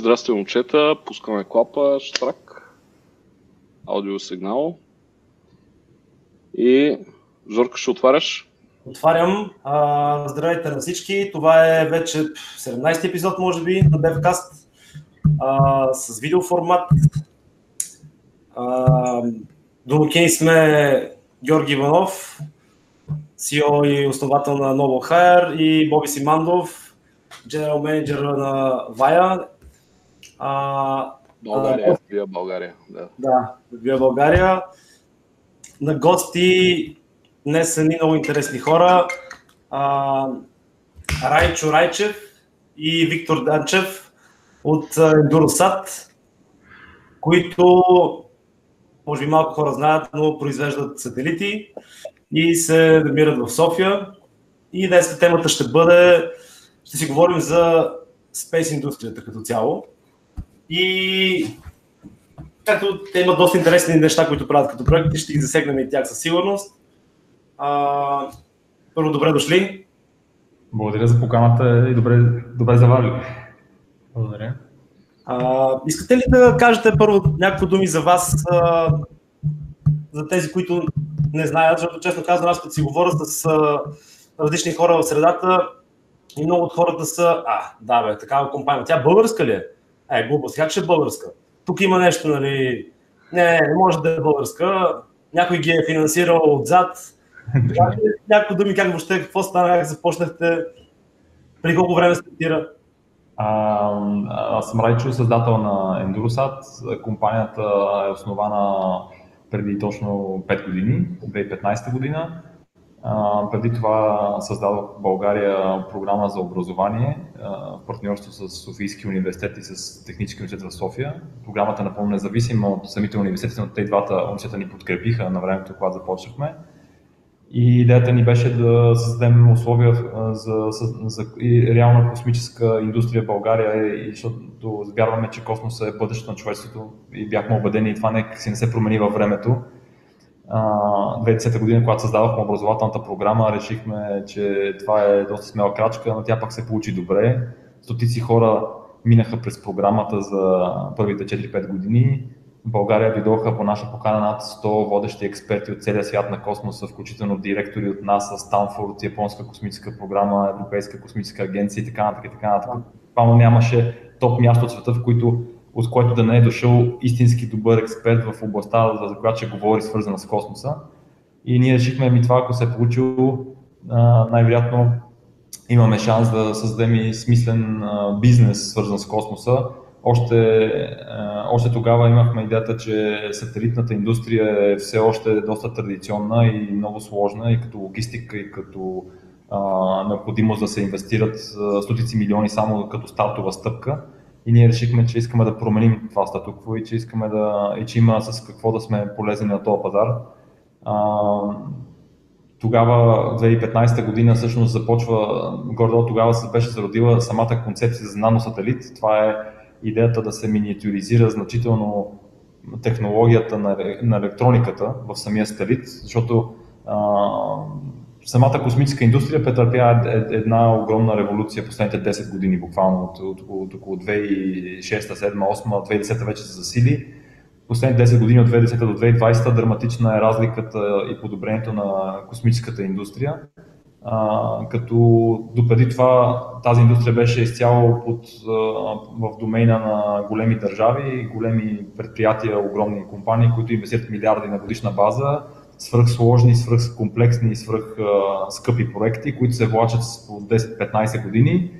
Здрасти, момчета. Пускаме клапа, штрак, аудиосигнал. И Жорка, ще отваряш? Отварям. Здравейте на всички. Това е вече 17 епизод, може би, на DevCast а, с видеоформат. Домакини сме Георги Иванов, CEO и основател на Novo Hire и Боби Симандов, General Manager на Vaya а, България, вие България. Да. да, вие България. На гости днес са ни много интересни хора. А, Райчо Райчев и Виктор Данчев от Endurosat, които може би малко хора знаят, но произвеждат сателити и се намират в София. И днес темата ще бъде, ще си говорим за спейс индустрията като цяло. И както те имат доста интересни неща, които правят като проекти, ще ги засегнем и тях със сигурност. А, първо, добре дошли. Благодаря за поканата и добре, добре заварили. Благодаря. А, искате ли да кажете първо някакво думи за вас, а, за тези, които не знаят, защото честно казвам, аз като си говоря с а, различни хора в средата и много от хората са, а, да бе, такава компания, тя българска ли е? Е, глупост, как ще е българска? Тук има нещо, нали... Не, не, може да е българска. Някой ги е финансирал отзад. Някакво думи как въобще, какво стана, как започнахте, при колко време стартира? А, аз съм Райчо, създател на Endurosat. Компанията е основана преди точно 5 години, 2015 година. Преди това създадох в България програма за образование в партньорство с Софийски университет и с Технически университет в Soфия. Програмата е напълно независима от самите университети, но те двата университета ни подкрепиха на времето, когато започнахме. И идеята ни беше да създадем условия за, за, за реална космическа индустрия в България, и защото вярваме, че космоса е бъдещето на човечеството и бяхме убедени и това не, си не се промени във времето 2010 година, когато създавахме образователната програма, решихме, че това е доста смела крачка, но тя пък се получи добре. Стотици хора минаха през програмата за първите 4-5 години. В България дойдоха по наша покана над 100 водещи експерти от целия свят на космоса, включително директори от НАСА, Станфорд, Японска космическа програма, Европейска космическа агенция и така нататък. Така нататък. Буквално нямаше топ място от света, в който от който да не е дошъл истински добър експерт в областта, за която ще говори, свързана с космоса. И ние решихме, ми това, ако се е получило, най-вероятно имаме шанс да създадем и смислен бизнес, свързан с космоса. Още, още тогава имахме идеята, че сателитната индустрия е все още доста традиционна и много сложна и като логистика, и като а, необходимост да се инвестират стотици милиони само като стартова стъпка и ние решихме, че искаме да променим това статукво и че искаме да, и че има с какво да сме полезни на този пазар. А, тогава, 2015 година, всъщност започва, гордо тогава се беше зародила самата концепция за наносателит. Това е идеята да се миниатюризира значително технологията на, на електрониката в самия сателит, защото а, самата космическа индустрия претърпя една огромна революция последните 10 години, буквално от, от, от около 2006, 2007, 2008, 2010 вече се засили. Последните 10 години от 2010 до 2020 драматична е разликата и подобрението на космическата индустрия. А, като допреди това тази индустрия беше изцяло под, а, в домейна на големи държави, големи предприятия, огромни компании, които инвестират милиарди на годишна база свръхсложни, свръхкомплексни и свръх скъпи проекти, които се влачат по 10-15 години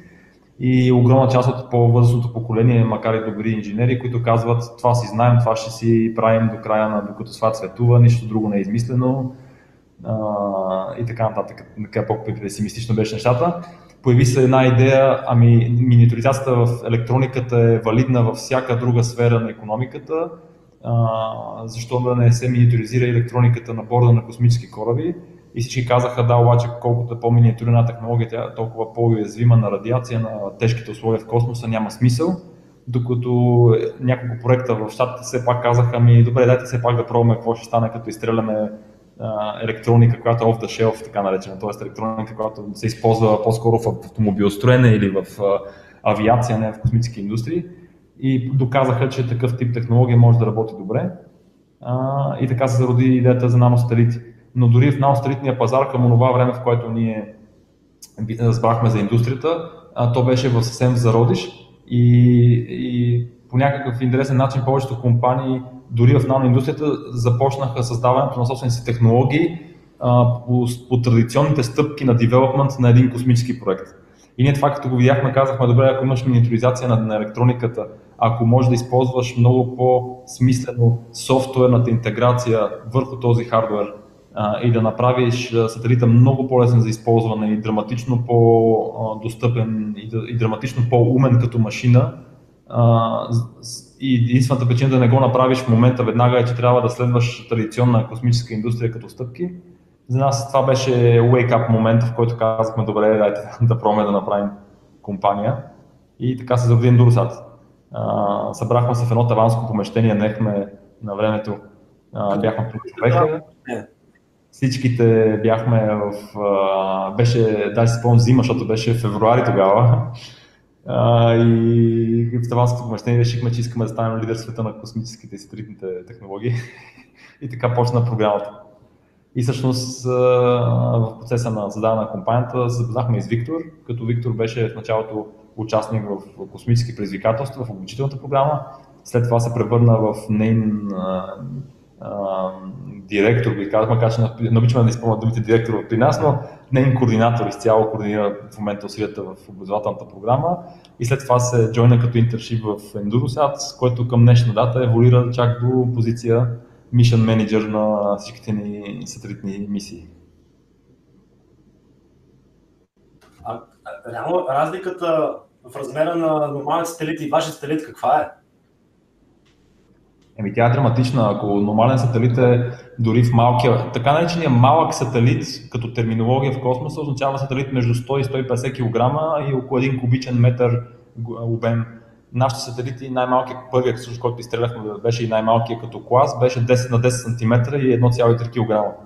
и огромна част от по-възрастното поколение, макар и добри инженери, които казват това си знаем, това ще си правим до края на докато свят светува, нищо друго не е измислено и така нататък. Така по-песимистично беше нещата. Появи се една идея, ами миниатюризацията в електрониката е валидна във всяка друга сфера на економиката, защо да не се миниатюризира електрониката на борда на космически кораби. И всички казаха, да, обаче колкото е по-миниатюрна технология, тя е толкова по-уязвима на радиация, на тежките условия в космоса, няма смисъл. Докато няколко проекта в щатите все пак казаха, ми добре, дайте все пак да пробваме какво ще стане, като изстреляме електроника, която е off the shelf, така наречена, т.е. електроника, която се използва по-скоро в автомобилостроене или в авиация, не в космически индустрии. И доказаха, че такъв тип технология може да работи добре. А, и така се зароди идеята за наносателити. Но дори в наносателитния пазар към това време, в което ние разбрахме за индустрията, а, то беше в съвсем зародиш и, и по някакъв интересен начин повечето компании, дори в наноиндустрията, започнаха създаването на собствените си технологии а, по, по традиционните стъпки на девелопмент на един космически проект. И ние това като го видяхме, казахме, добре, ако имаш миниатюризация на, на електрониката, ако можеш да използваш много по-смислено софтуерната интеграция върху този хардвер а, и да направиш сателита много по-лесен за използване и драматично по-достъпен и, и драматично по-умен като машина, и единствената причина да не го направиш в момента веднага е, че трябва да следваш традиционна космическа индустрия като стъпки. За нас това беше wake up момента, в който казахме, добре, дайте да пробваме да направим компания. И така се зароди Endurosat. Събрахме се в едно таванско помещение, нехме на времето, а, бяхме по човека. Всичките бяхме в... А, беше, дай си спомням зима, защото беше февруари тогава. А, и в таванското помещение решихме, че искаме да станем лидер в света на космическите и сателитните технологии. и така почна програмата. И всъщност в процеса на създаване на компанията се запознахме и с Виктор, като Виктор беше в началото участник в космически предизвикателства в обучителната програма. След това се превърна в нейн директор, би казах, макар че не обичаме да изпълнят думите директор при нас, но нейн координатор изцяло координира в момента усилията в образователната програма и след това се джойна като интершип в Endurosat, което към днешна дата еволюира чак до позиция мишен менеджер на всичките ни сателитни мисии. А, реално разликата в размера на нормалните сателити и вашия сателит каква е? Еми тя е драматична. Ако нормален сателит е дори в малкия, така наречения малък сателит, като терминология в космоса, означава сателит между 100 и 150 кг и около 1 кубичен метър обем. Нашите сателити, най-малкият, първият с който изстреляхме, беше и най-малкият като клас, беше 10 на 10 см и 1,3 кг.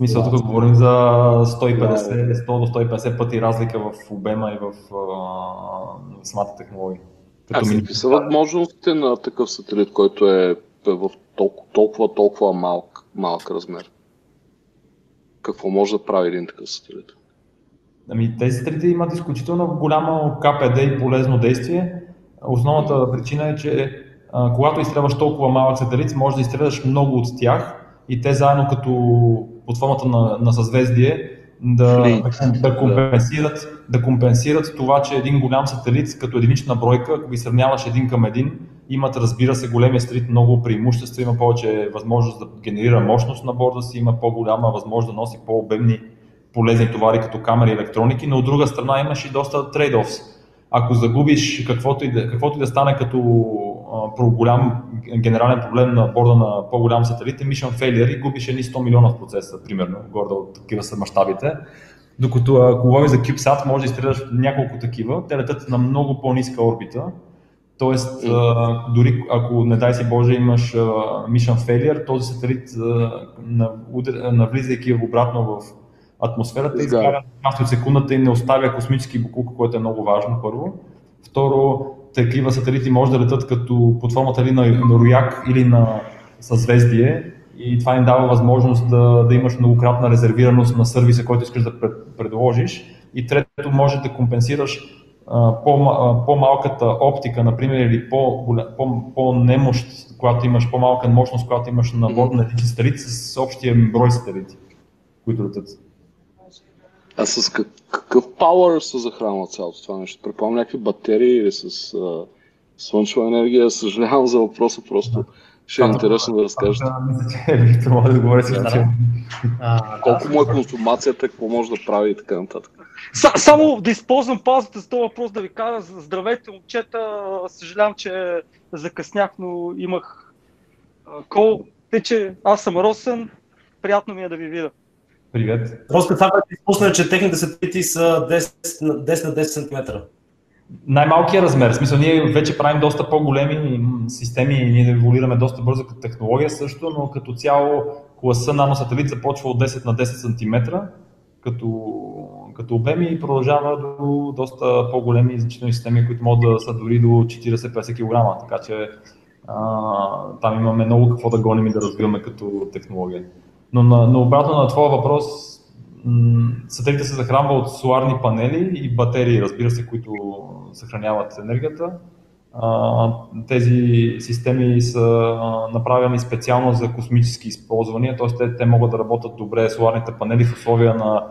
Смисъл, тук говорим за 150, 100 до 150 пъти разлика в обема и в, в самата технология. Като а какви са възможностите на такъв сателит, който е в толкова, толкова, толкова малък, малък размер? Какво може да прави един такъв сателит? Ами, тези сателити имат изключително голямо КПД и полезно действие. Основната причина е, че а, когато изстрелваш толкова малък сателит, може да изстреляш много от тях и те заедно като под формата на, на съзвездие да, да, да, компенсират, да компенсират това, че един голям сателит като единична бройка, ако ги сравняваш един към един, имат, разбира се, големия сателит много преимущества, има повече възможност да генерира мощност на борда си, има по-голяма възможност да носи по-обемни полезни товари като камери и електроники, но от друга страна имаш и доста трейд-офс. Ако загубиш каквото и да, каквото и да стане като про голям генерален проблем на борда на по-голям сателит е mission failure и губиш едни 100 милиона в процеса, примерно, горда от такива са мащабите. Докато ако говорим за CubeSat, може да изстреляш няколко такива, те летят на много по-ниска орбита, Тоест, дори ако не дай си Боже имаш mission failure, този сателит, навлизайки обратно в атмосферата, изгаря част от секундата и не оставя космически буклук, което е много важно първо. Второ, такива сателити може да летат като под формата или на, на рояк или на съзвездие и това им дава възможност да, да имаш многократна резервираност на сервиса, който искаш да пред, предложиш. И трето, може да компенсираш по, малката оптика, например, или по-немощ, по, когато имаш по-малка мощност, когато имаш на борда на един сателит с общия брой сателити, които летят. А с какъв пауър се захранва цялото това нещо? Предполагам някакви батерии или с а, слънчева енергия? Съжалявам за въпроса, просто ще е интересно да разкажете. Мисля, че да Колко му е консумацията, какво може да прави и така нататък. Само да използвам паузата за този въпрос да ви кажа здравейте момчета, съжалявам, че закъснях, но имах кол. Те, че аз съм Росен, приятно ми е да ви видя. Привет. Просто това да изпусна, че техните сателити са 10 на 10, на 10 см. Най-малкият размер, в смисъл ние вече правим доста по-големи системи и ние еволюираме доста бързо като технология също, но като цяло класа наносателит започва от 10 на 10 см, като, като обеми и продължава до доста по-големи значителни системи, които могат да са дори до 40-50 кг. Така че а, там имаме много какво да гоним и да развиваме като технология. Но на, на обратно на твоя въпрос, сателитът се захранва от соларни панели и батерии, разбира се, които съхраняват енергията. Тези системи са направени специално за космически използвания, т.е. Те, те могат да работят добре соларните панели в условия на,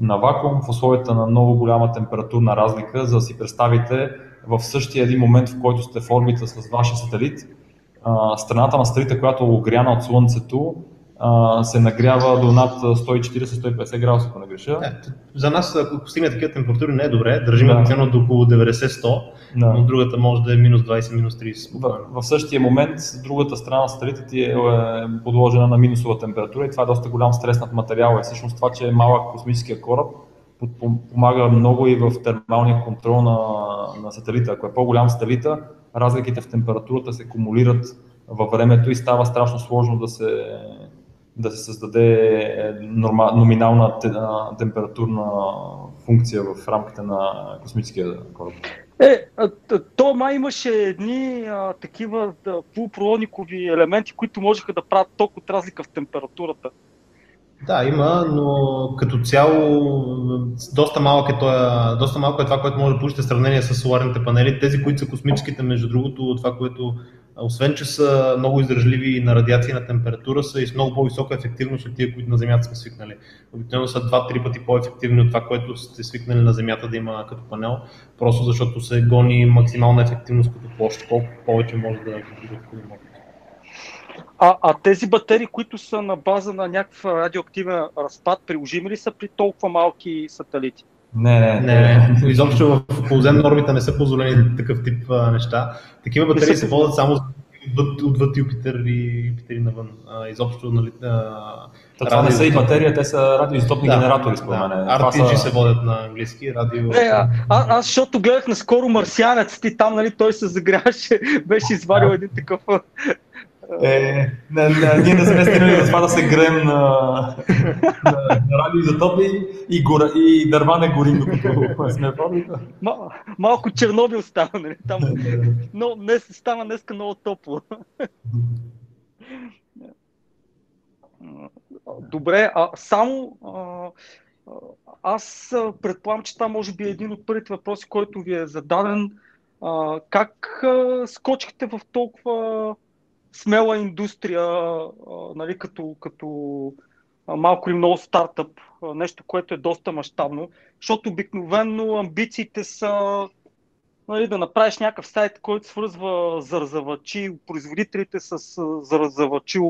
на вакуум, в условията на много голяма температурна разлика, за да си представите в същия един момент, в който сте в орбита с вашия сателит, страната на сателита, която е огряна от Слънцето, се нагрява до над 140-150 градуса, ако не греша. Да, за нас, ако стигне такива температури, не е добре. Държим да. обикновено до около 90-100, да. но другата може да е минус 20, минус 30. В, в същия момент другата страна на сателита ти е, е подложена на минусова температура и това е доста голям стрес над материала. И всъщност това, че е малък космическия кораб, помага много и в термалния контрол на, на сателита. Ако е по-голям сателита, разликите в температурата се кумулират във времето и става страшно сложно да се, да се създаде е, норма, номинална температурна функция в рамките на космическия кораб. Е, то май имаше едни а, такива да, полупроводникови елементи, които можеха да правят ток от разлика в температурата. Да, има, но като цяло доста малък е, това, доста малко е това, което може да получите в сравнение с соларните панели. Тези, които са космическите, между другото, това, което освен, че са много издръжливи на радиация и на температура, са и с много по-висока ефективност от тия, които на Земята сме свикнали. Обикновено са 2-3 пъти по-ефективни от това, което сте свикнали на Земята да има като панел, просто защото се гони максимална ефективност като площ, колко повече може да е а, а тези батерии, които са на база на някакъв радиоактивен разпад, приложими ли са при толкова малки сателити? Не, не, не. Изобщо в подземна орбита не са позволени такъв тип а, неща. Такива батерии се водят само отвъд, отвъд Юпитер и Юпитер навън. А, изобщо, нали, а, това не са и батерия, те са радиоизотопни да, генератори, според да. мен. RTG са... се водят на английски, радио... Не, а, а, аз, защото гледах наскоро Марсианец, ти там, нали, той се загряваше, беше извадил един такъв е, не, не, ние не сме стигнали за това да се греем на, на, на радиоизотопи и, гора, и дърва не горим, докато сме Мал, малко Чернобил става, нали? Там, но днес, става днеска много топло. Добре, а само а, аз предполагам, че това може би е един от първите въпроси, който ви е зададен. А, как а, скочихте в толкова смела индустрия, а, нали, като, като малко или много стартъп, нещо, което е доста мащабно, защото обикновено амбициите са нали, да направиш някакъв сайт, който свързва зарзавачи, производителите с зарзавачи,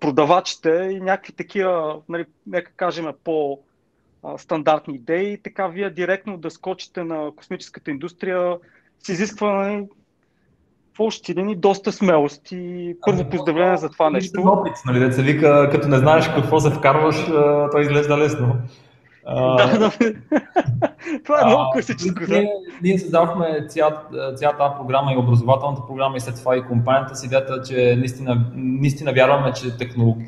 продавачите и някакви такива, нали, нека кажем, по стандартни идеи, така вие директно да скочите на космическата индустрия с изискване в общи линии доста смелост и първо поздравление за това нещо. Опит, нали, деца вика, като не знаеш какво се вкарваш, той изглежда лесно. Да, да. Това е много класическо. Ние, ние създавахме цялата, цялата програма и образователната програма и след това и компанията с идеята, че наистина, наистина вярваме, че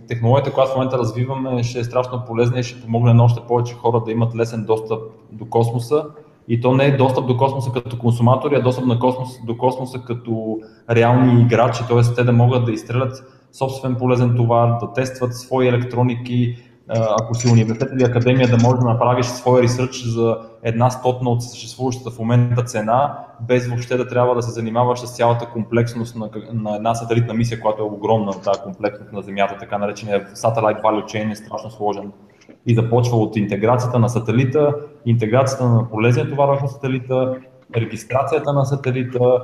технологията, която в момента развиваме, ще е страшно полезна и ще помогне на още повече хора да имат лесен достъп до космоса и то не е достъп до космоса като консуматори, а достъп на космос, до космоса като реални играчи, т.е. те да могат да изстрелят собствен полезен товар, да тестват свои електроники, ако си университет или академия, да можеш да направиш своя ресърч за една стотна от съществуващата в момента цена, без въобще да трябва да се занимаваш с цялата комплексност на, на една сателитна мисия, която е огромна, тази комплексност на Земята, така наречения Satellite Value Chain е страшно сложен и започва от интеграцията на сателита, интеграцията на полезния товар върху сателита, регистрацията на сателита,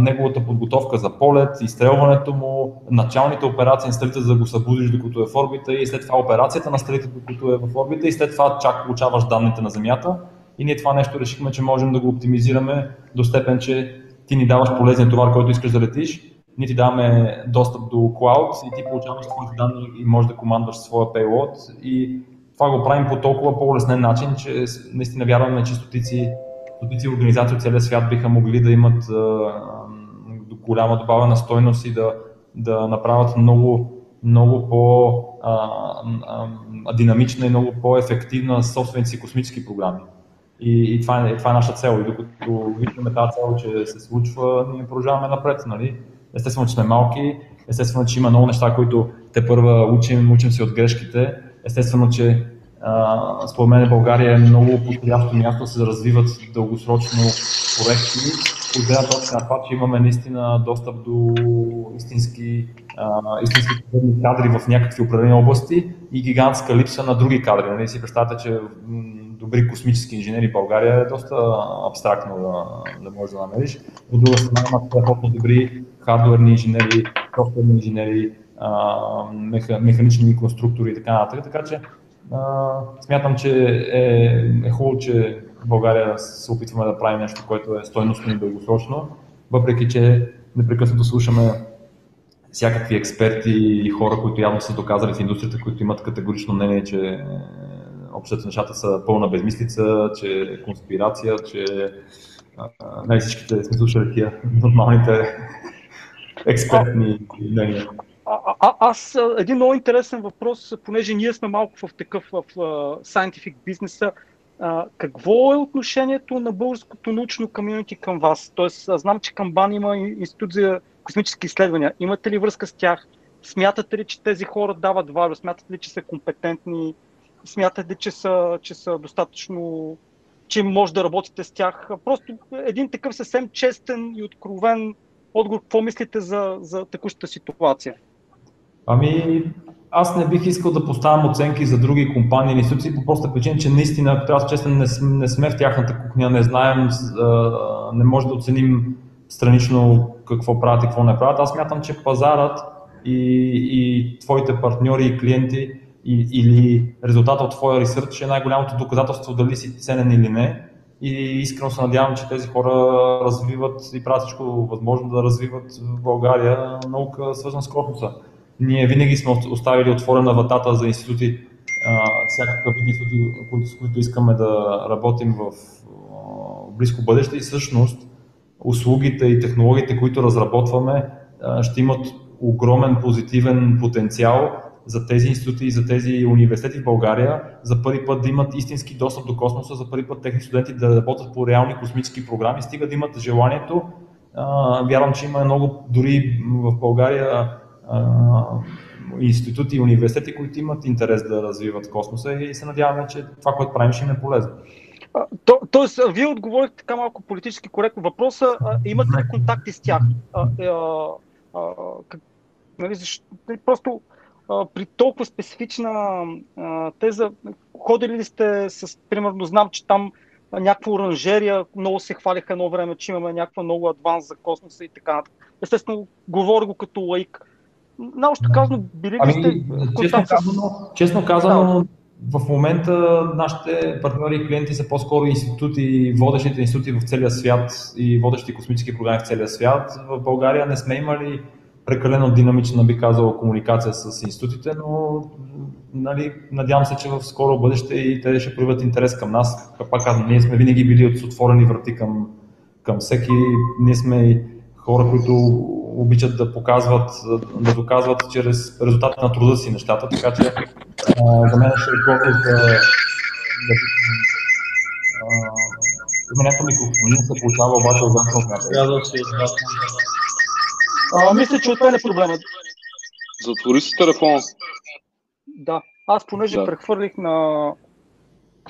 неговата подготовка за полет, изстрелването му, началните операции на сателита, за да го събудиш докато е в орбита и след това операцията на сателита, докато е в орбита и след това чак получаваш данните на Земята. И ние това нещо решихме, че можем да го оптимизираме до степен, че ти ни даваш полезния товар, който искаш да летиш ние ти даваме достъп до клауд и ти получаваш твоите данни и можеш да командваш своя payload и това го правим по толкова по-леснен начин, че наистина вярваме, че стотици, стотици организации от целия свят биха могли да имат а, голяма добавена стойност и да, да направят много много по-динамична и много по-ефективна собствените си космически програми. И, и това, е, това е наша цел. И докато виждаме тази цел, че се случва, ние продължаваме напред. Нали? Естествено, че сме малки, естествено, че има много неща, които те първа учим, учим се от грешките. Естествено, че а, според мен България е много подходящо място да се развиват дългосрочно проекти, от гледна точка на това, че имаме наистина достъп до истински, а, истински кадри в някакви определени области и гигантска липса на други кадри. Нали си представяте, че добри космически инженери в България е доста абстрактно да, да можеш да намериш. От друга страна има страхотно добри хардуерни инженери, софтуерни инженери, меха, механични конструктори и така нататък. Така че а, смятам, че е, е хубаво, че в България се опитваме да правим нещо, което е стойностно и дългосрочно, въпреки че непрекъснато слушаме всякакви експерти и хора, които явно са доказали в индустрията, които имат категорично мнение, че общото нещата са пълна безмислица, че е конспирация, че най всичките сме слушали тия нормалните експертни мнения. А, а, аз един много интересен въпрос, понеже ние сме малко в такъв в scientific бизнеса. Uh, какво е отношението на българското научно комьюнити към вас? Тоест, аз знам, че Камбан има институт за космически изследвания. Имате ли връзка с тях? Смятате ли, че тези хора дават важно? Смятате ли, че са компетентни? Смятате ли, че са, че са достатъчно че може да работите с тях. Просто един такъв съвсем честен и откровен отговор. Какво мислите за, за текущата ситуация? Ами, аз не бих искал да поставям оценки за други компании или институции по проста причина, че наистина, ако трябва да честен, не, не сме в тяхната кухня, не знаем, не може да оценим странично какво правят и какво не правят. Аз мятам, че пазарът и, и твоите партньори и клиенти и, или резултата от твоя ресърч е най-голямото доказателство дали си ценен или не. И искрено се надявам, че тези хора развиват и правят всичко възможно да развиват в България наука, свързана с космоса. Ние винаги сме оставили отворена вратата за институти, всякакъв институти, с които искаме да работим в близко бъдеще и всъщност услугите и технологиите, които разработваме, ще имат огромен позитивен потенциал за тези институти и за тези университети в България за първи път да имат истински достъп до космоса, за първи път техни студенти да работят по реални космически програми, стига да имат желанието. вярвам, че има много дори в България институти и университети, които имат интерес да развиват космоса и се надяваме, че това, което правим, ще им е полезно. То, тоест, вие отговорихте така малко политически коректно въпроса. Имате ли контакти с тях? А, а, а, как, нали, защо, просто при толкова специфична а, теза, ходили ли сте с, примерно, знам, че там някаква оранжерия, много се хвалиха едно време, че имаме някаква много адванс за космоса и така нататък. Естествено, говоря го като лаик. Наобщо казано, били ли ами, сте честно казано, честно казано, да. в момента нашите партньори и клиенти са по-скоро институти, водещите институти в целия свят и водещи космически програми в целия свят. В България не сме имали прекалено динамична, би казал, комуникация с институтите, но нали, надявам се, че в скоро бъдеще и те ще проявят интерес към нас. Пак казвам, ние сме винаги били от отворени врати към, към всеки. Ние сме хора, които обичат да показват, да доказват чрез резултата на труда си нещата, така че а, за мен ще е готов да, да има някакво микрофон, се получава обаче ужасно от а, мисля, че от мен е проблема. Затвори си телефона. Да, аз понеже да. прехвърлих на...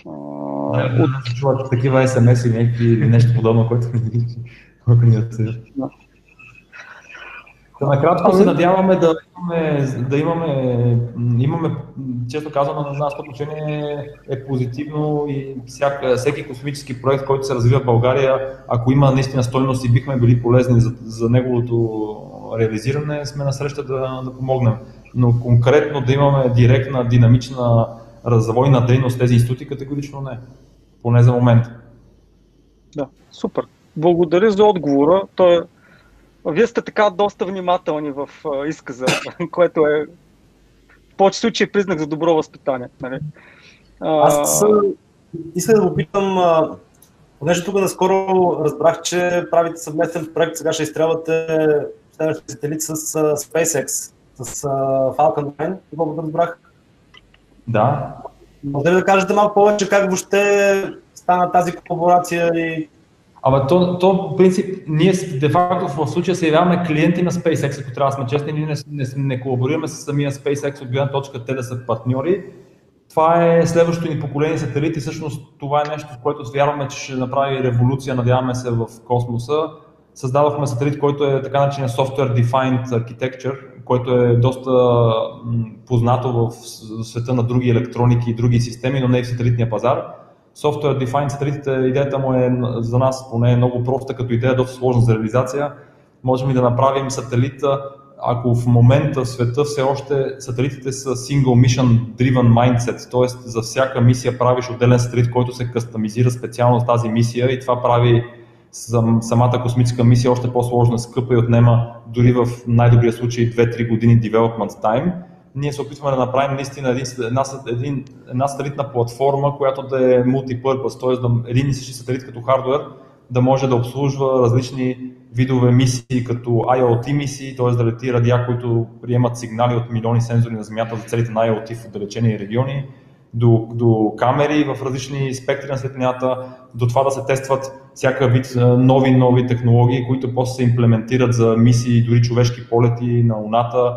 А, от... Чуват такива смс и някакви или нещо подобно, което ми ни да. Да, накратко се надяваме да имаме, да имаме, имаме често казано, на нас отношение е позитивно и всяка, всеки космически проект, който се развива в България, ако има наистина стойност и бихме били полезни за, за неговото реализиране, сме на среща да, да помогнем. Но конкретно да имаме директна, динамична развойна дейност тези институти, категорично не. Поне за момент. Да, супер. Благодаря за отговора. Той е вие сте така доста внимателни в изказа, което е в повече случаи признак за добро възпитание. Нали? Аз искам да попитам, понеже тук наскоро разбрах, че правите съвместен проект, сега ще изстрелвате следващия сателит с SpaceX, с Falcon 9, колкото разбрах. Да. Може ли да кажете малко повече как въобще стана тази колаборация и Абе, то, то принцип, ние де-факто в случая се явяваме клиенти на SpaceX, ако трябва да сме честни, ние не, не, не колаборираме с самия SpaceX от гледна точка те да са партньори. Това е следващото ни поколение сателити, всъщност това е нещо, в което вярваме, че ще направи революция, надяваме се в космоса. Създадохме сателит, който е така наречен Software Defined Architecture, който е доста познато в света на други електроники и други системи, но не и в сателитния пазар. Software Defined сателитите, идеята му е за нас поне е много проста, като идея доста сложна за реализация. Можем и да направим сателита, ако в момента в света все още сателитите са Single Mission Driven Mindset, т.е. за всяка мисия правиш отделен сателит, който се кастомизира специално за тази мисия и това прави самата космическа мисия още по-сложна, скъпа и отнема дори в най-добрия случай 2-3 години development time. Ние се опитваме да направим наистина един, една, един, една сателитна платформа, която да е мултипърпъс, т.е. да, един и същи сателит като хардвер да може да обслужва различни видове мисии, като IoT мисии, т.е. да лети радиа, които приемат сигнали от милиони сензори на Земята за целите на IoT в отдалечени региони, до, до камери в различни спектри на светлината, до това да се тестват всяка вид нови, нови технологии, които после се имплементират за мисии, дори човешки полети на Луната.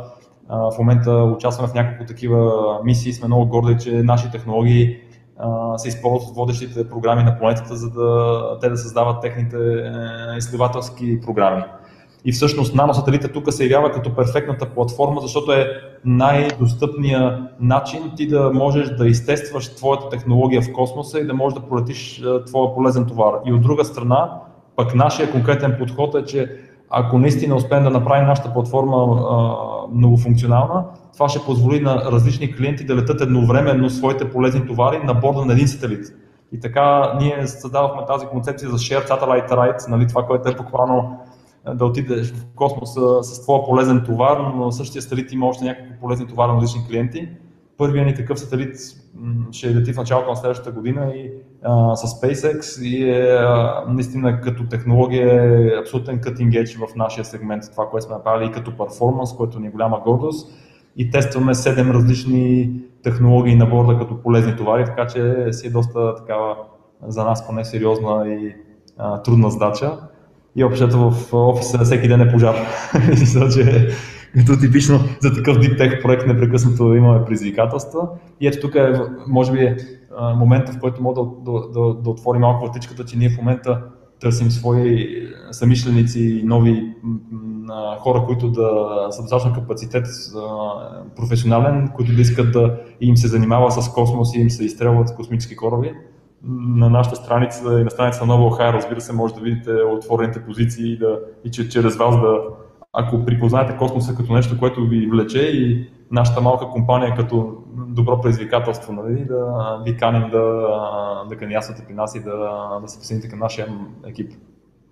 В момента участваме в няколко такива мисии, сме много горди, че наши технологии се използват от водещите програми на планетата, за да те да създават техните е, изследователски програми. И всъщност наносателита тук се явява като перфектната платформа, защото е най-достъпният начин ти да можеш да изтестваш твоята технология в космоса и да можеш да пролетиш е, твоя полезен товар. И от друга страна, пък нашия конкретен подход е, че ако наистина успеем да направим нашата платформа а, многофункционална, това ще позволи на различни клиенти да летат едновременно своите полезни товари на борда на един сателит. И така ние създавахме тази концепция за Shared Satellite Rights, нали, това, което е буквално да отидеш в космоса с твоя полезен товар, но същия сателит има още някакви полезни товари на различни клиенти. Първият ни такъв сателит ще лети в началото на следващата година и а, с SpaceX и е а, наистина като технология е абсолютен cutting edge в нашия сегмент, това, което сме направили и като перформанс, което ни е голяма гордост и тестваме 7 различни технологии на борда като полезни товари, така че си е доста такава за нас поне сериозна и а, трудна задача. И общото в офиса всеки ден е пожар. Като типично за такъв tech проект непрекъснато имаме предизвикателства. И ето тук е, може би, е момента, в който мога да, да, да, да отворим малко вратичката, че ние в момента търсим свои самишленици, нови хора, които да са достатъчно капацитет професионален, които да искат да им се занимава с космос и им се изстрелват космически кораби. На нашата страница и на страница на Novel High, разбира се, може да видите отворените позиции и, да, и че чрез вас да, ако припознаете космоса като нещо, което ви влече и нашата малка компания като добро предизвикателство, нали, да ви каним да, да кандидатствате при нас и да, да се присъедините към нашия екип.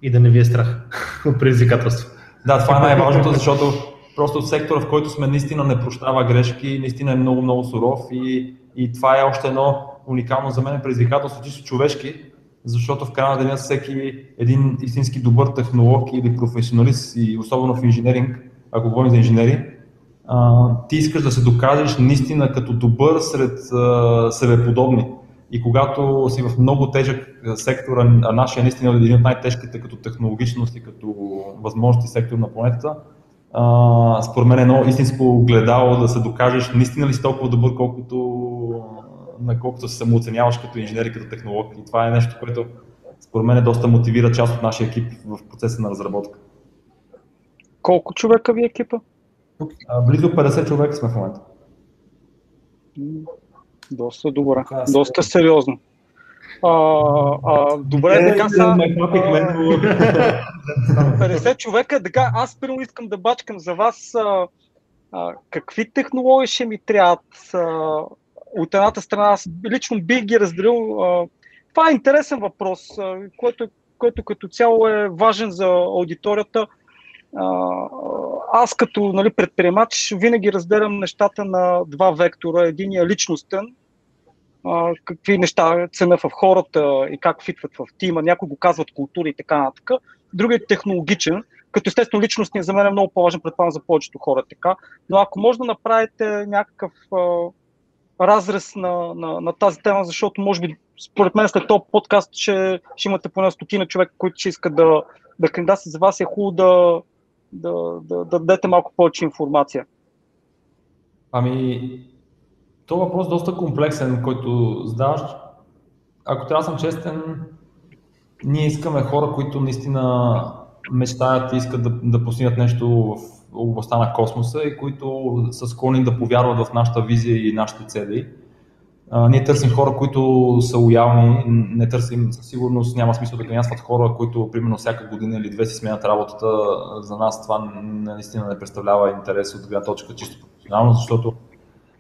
И да не ви е страх от предизвикателство. Да, това е най-важното, защото просто сектора, в който сме, наистина не прощава грешки, наистина е много, много суров и, и това е още едно уникално за мен предизвикателство, чисто човешки, защото в края на деня всеки един истински добър технолог или професионалист, и особено в инженеринг, ако говорим за инженери, ти искаш да се докажеш наистина като добър сред себеподобни. И когато си в много тежък сектор, а нашия наистина е един от най-тежките като технологичност и като възможности сектор на планетата, а, според мен е едно истинско гледало да се докажеш наистина ли си толкова добър, колкото наколкото се самооценяваш като инженер и като технолог. И това е нещо, което според мен е доста мотивира част от нашия екип в процеса на разработка. Колко човека ви е екипа? Близо 50 човека сме в момента. Доста добре, доста сериозно. А, а, добре, е, така са. 50 човека, така, аз първо искам да бачкам за вас а, а, какви технологии ще ми трябват. А, от едната страна, аз лично бих ги разделил. Това е интересен въпрос, който, който като цяло е важен за аудиторията. Аз като нали, предприемач винаги разделям нещата на два вектора. Един е личностен, какви неща цена в хората и как фитват в тима. Някои го казват култура и така нататък. Другият е технологичен. като естествено личностният за мен е много по-важен, предполагам за повечето хора така, но ако може да направите някакъв разрез на, на, на тази тема, защото може би според мен след този подкаст ще, ще имате поне стотина човека, които ще искат да, да кандидатстват за вас, е хубаво да, да, да, да дадете малко повече информация. Ами, то въпрос е доста комплексен, който задаваш. Ако трябва да съм честен, ние искаме хора, които наистина мечтаят и искат да, да постигнат нещо в областта на космоса и които са склонни да повярват в нашата визия и нашите цели. А, ние търсим хора, които са лоялни, не търсим, със сигурност няма смисъл да кандидатстват хора, които примерно всяка година или две си сменят работата. За нас това наистина не представлява интерес от гледна точка чисто професионално, защото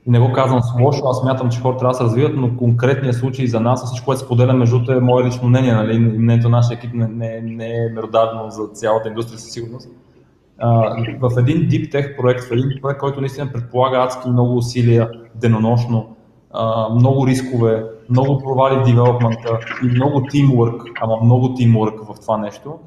не го казвам с лошо, аз смятам, че хората трябва да се развиват, но конкретният случай за нас, всичко, което споделям между е мое лично мнение, нали? мнението на нашия екип не, не, не е меродавно за цялата индустрия със сигурност. В един deep tech проект, в един проект, който наистина предполага адски много усилия денонощно, много рискове, много провали в девелопмента и много тимворк, ама много тимворк в това нещо,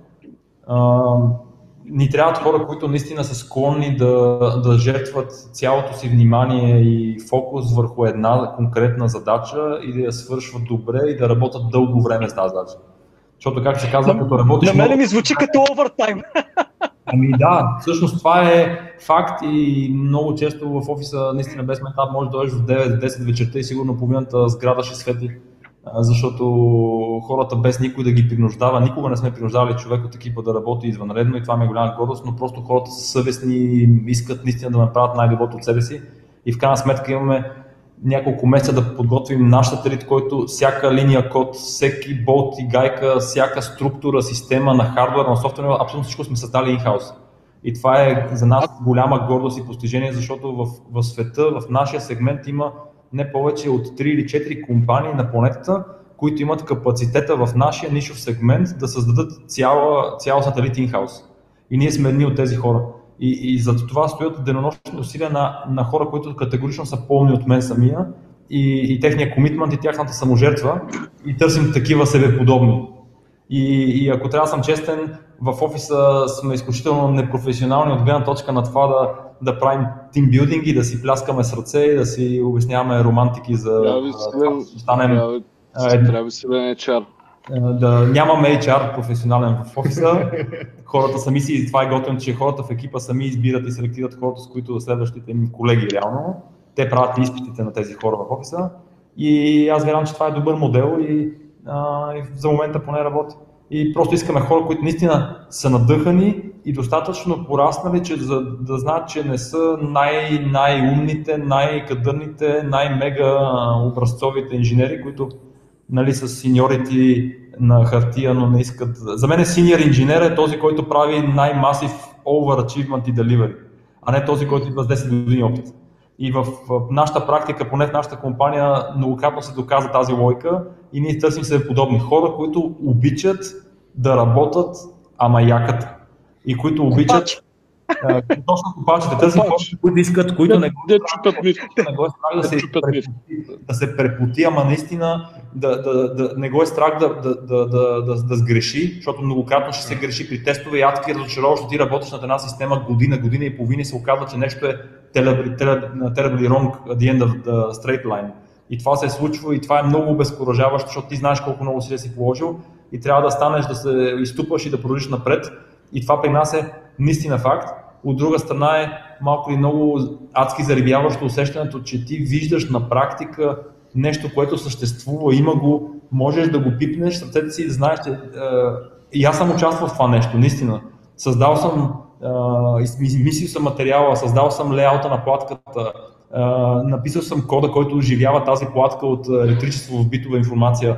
ни трябват хора, които наистина са склонни да, да жертват цялото си внимание и фокус върху една конкретна задача и да я свършват добре и да работят дълго време с тази задача. Защото, как се казва, като работиш... На мен ми звучи като овертайм. Ами да, всъщност това е факт и много често в офиса, наистина без ментап, може да дойдеш в 9-10 вечерта и сигурно половината сграда ще свети защото хората без никой да ги принуждава, никога не сме принуждавали човек от екипа да работи извънредно и това ми е голяма гордост, но просто хората са съвестни и искат наистина да направят най-доброто от себе си. И в крайна сметка имаме няколко месеца да подготвим наш сателит, който всяка линия код, всеки болт и гайка, всяка структура, система на хардвер, на софтуер, абсолютно всичко сме създали инхаус. И това е за нас голяма гордост и постижение, защото в, в света, в нашия сегмент има не повече от 3 или 4 компании на планетата, които имат капацитета в нашия нишов сегмент да създадат цяла, цял сателит инхаус. И ние сме едни от тези хора. И, и за това стоят денонощни усилия на, на хора, които категорично са пълни от мен самия и, и техния комитмент и тяхната саможертва и търсим такива себе подобни. И, и ако трябва да съм честен, в офиса сме изключително непрофесионални от гледна точка на това да, да правим тимбилдинги, да си пляскаме с ръце и да си обясняваме романтики за да станем. Трябва да си HR. Да нямаме HR професионален в офиса. Хората сами си, това е готвено, че хората в екипа сами избират и селектират хората, с които следващите им колеги реално. Те правят изпитите на тези хора в офиса. И аз вярвам, че това е добър модел и, а, и за момента поне работи и просто искаме хора, които наистина са надъхани и достатъчно пораснали, че за да знаят, че не са най- най-умните, най-кадърните, най-мега образцовите инженери, които нали, са синьорити на хартия, но не искат. За мен синьор инженер е този, който прави най-масив overachievement и delivery, а не този, който идва с 10 години опит. И в нашата практика, поне в нашата компания, многократно се доказа тази лойка и ние търсим се подобни хора, които обичат да работят, ама яката. И които обичат точно копачите, тези хора, които искат, които не, не чупят не го е страх да се, да се препоти, ама наистина да, да, да, не го е страх да, да, да, да, да, да сгреши, защото многократно ще се греши при тестове. И адски разочароващо ти работиш на една система година, година и половина и се оказва, че нещо е terribly wrong at the end of the straight line. И това се е случва и това е много обезкуражаващо, защото ти знаеш колко много си си положил и трябва да станеш да се изтупаш и да продължиш напред. И това при нас е наистина факт. От друга страна е малко и много адски заребяващо усещането, че ти виждаш на практика нещо, което съществува, има го, можеш да го пипнеш, сърцето си знаеш, че е, и аз съм участвал в това нещо, наистина. Създал съм, е, измислил съм материала, създал съм леаута на платката, е, написал съм кода, който оживява тази платка от електричество в битова информация.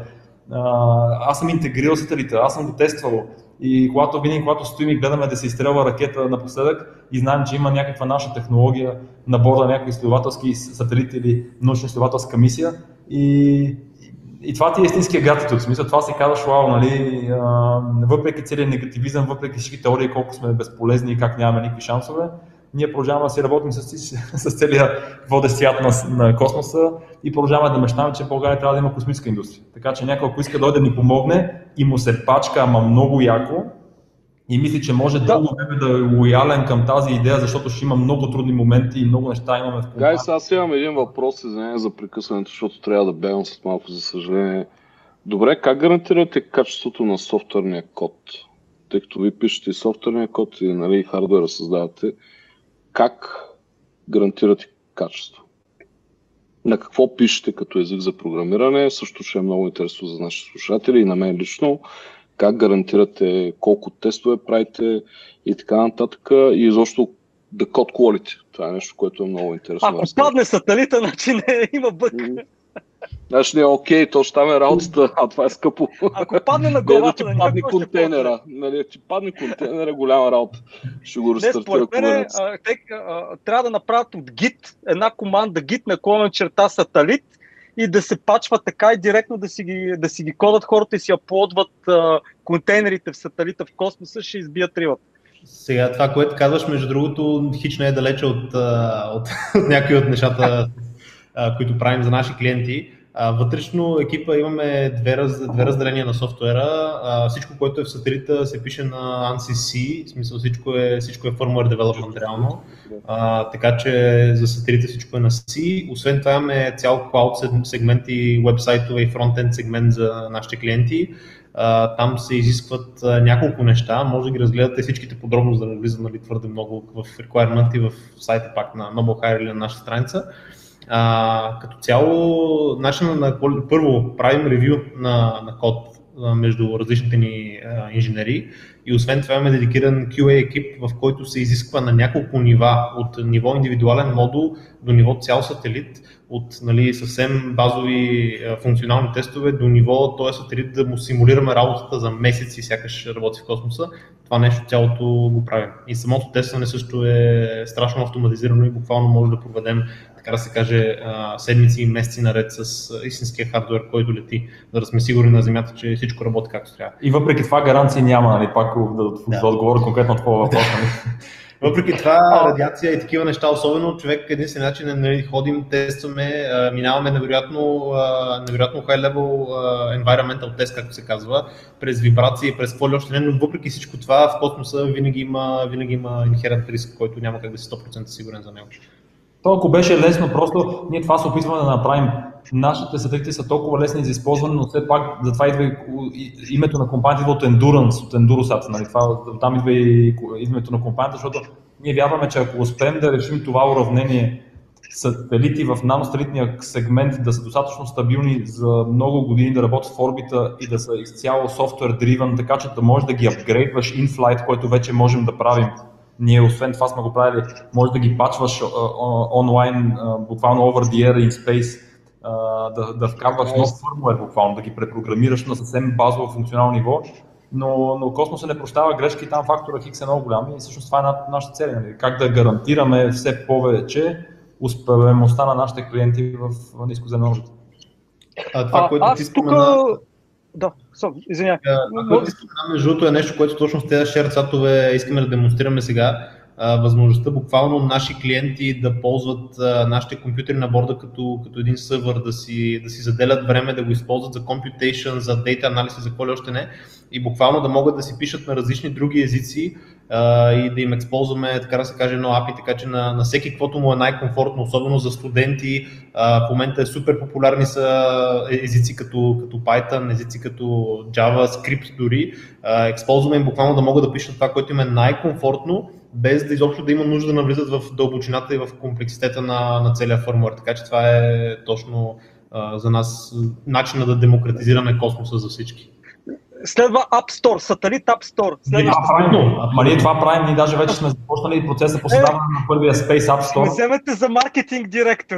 Аз съм интегрирал сателита, аз съм го тествал. И когато винаги, когато стоим и гледаме да се изстрелва ракета напоследък и знаем, че има някаква наша технология на борда на някакви изследователски сателит или научно-изследователска мисия и, и това ти е истинския гратитюд. В смисъл, това се казва, вау, нали, а, въпреки целият негативизъм, въпреки всички теории, колко сме безполезни и как нямаме никакви шансове, ние продължаваме да си работим с, с целия водещ свят на, на космоса и продължаваме да мечтаме, че България трябва да има космическа индустрия. Така че някой, ако иска да дойде да ни помогне и му се пачка, ама много яко, и мисли, че може Да. дълго време да е лоялен към тази идея, защото ще има много трудни моменти и много неща имаме в компания. сега аз имам един въпрос, извинение за прекъсването, защото трябва да бягам след малко, за съжаление. Добре, как гарантирате качеството на софтуерния код? Тъй като ви пишете и софтуерния код и нали, хардуера създавате, как гарантирате качество? На какво пишете като език за програмиране? Също ще е много интересно за нашите слушатели и на мен лично. Как гарантирате колко тестове правите и така нататък. И изобщо the code quality. Това е нещо, което е много интересно. да Ако падне сателита, значи не има бък. Значи не е окей, то ще там е работата, а това е скъпо. Ако падне на Не да главата ти на падне ще контейнера. Нали, ти падне контейнера, голяма работа. Ще го Не, рестартира според мен те, а, трябва да направят от Git една команда Git наклонен черта сателит и да се пачва така и директно да си ги, да си ги кодат хората и си аплодват а, контейнерите в сателита в космоса, ще избият ривата. Сега това, което казваш, между другото, хич не е далече от, от, от някои от нещата, които правим за наши клиенти. Вътрешно екипа имаме две, раз, две разделения на софтуера. Всичко, което е в сателита, се пише на ANSI C, в смисъл всичко е, всичко е firmware development реално. А, така че за сателита всичко е на C. Освен това имаме цял cloud сегмент и вебсайтове и фронтенд сегмент за нашите клиенти. А, там се изискват няколко неща. Може да ги разгледате всичките подробно, за да не влизам нали, твърде много в requirement и в сайта пак на Noble Hire или на нашата страница. А, като цяло, начина на първо правим ревю на, на код между различните ни а, инженери и освен това имаме дедикиран QA екип, в който се изисква на няколко нива, от ниво индивидуален модул до ниво цял сателит, от нали, съвсем базови а, функционални тестове до ниво този сателит да му симулираме работата за месеци, сякаш работи в космоса. Това нещо цялото го правим. И самото тестване също е страшно автоматизирано и буквално може да проведем така да се каже, седмици и месеци наред с истинския хардвер, който лети, за да сме сигурни на Земята, че всичко работи както трябва. И въпреки това гаранции няма, нали, пак да, да, отговоря конкретно на твоя въпрос. Нали. Въпреки това, радиация и такива неща, особено човек единствен начин е нали, ходим, тестваме, минаваме невероятно, невероятно high level environmental test, както се казва, през вибрации, през какво ли още не, но въпреки всичко това в космоса винаги има, винаги има inherent риск, който няма как да си 100% сигурен за него. То ако беше лесно, просто ние това се опитваме да направим. Нашите сателити са толкова лесни за използване, но все пак затова идва и, името на компанията от Endurance, от Endurosat. Нали? Това, там идва и името на компанията, защото ние вярваме, че ако успеем да решим това уравнение сателити в наностелитния сегмент да са достатъчно стабилни за много години да работят в орбита и да са изцяло софтуер driven, така че да можеш да ги апгрейдваш in-flight, което вече можем да правим. Ние освен това сме го правили, може да ги пачваш а, онлайн, а, буквално over the air in space, а, да, да вкарваш нов firmware буквално, да ги препрограмираш на съвсем базово функционално ниво, но, но космоса не прощава грешки и там фактора Хикс е много голям и всъщност това е на- нашата цел. Нали? Как да гарантираме все повече успеваемостта на нашите клиенти в нискоземна орбита. А, това, А, което ти аз тук... Да, sorry, извинявай. Между другото, е нещо, което точно с тези чатове искаме да демонстрираме сега. А, възможността буквално наши клиенти да ползват а, нашите компютри на борда като, като един сървър, да си, да си заделят време, да го използват за computation, за data анализ, за какво ли още не. И буквално да могат да си пишат на различни други езици и да им използваме, така да се каже, едно API, така че на, на всеки каквото му е най-комфортно, особено за студенти. В момента е супер популярни са езици като, като Python, езици като Java, Script дори. А, използваме им буквално да могат да пишат това, което им е най-комфортно, без да изобщо да има нужда да навлизат в дълбочината и в комплекситета на, на целия фърмуер. Така че това е точно за нас начина да демократизираме космоса за всички. Следва App Store, сателит App Store. Следва... Това правим. Ма ние това правим, ние даже вече сме започнали процеса по създаване на първия Space App Store. вземете за маркетинг директор.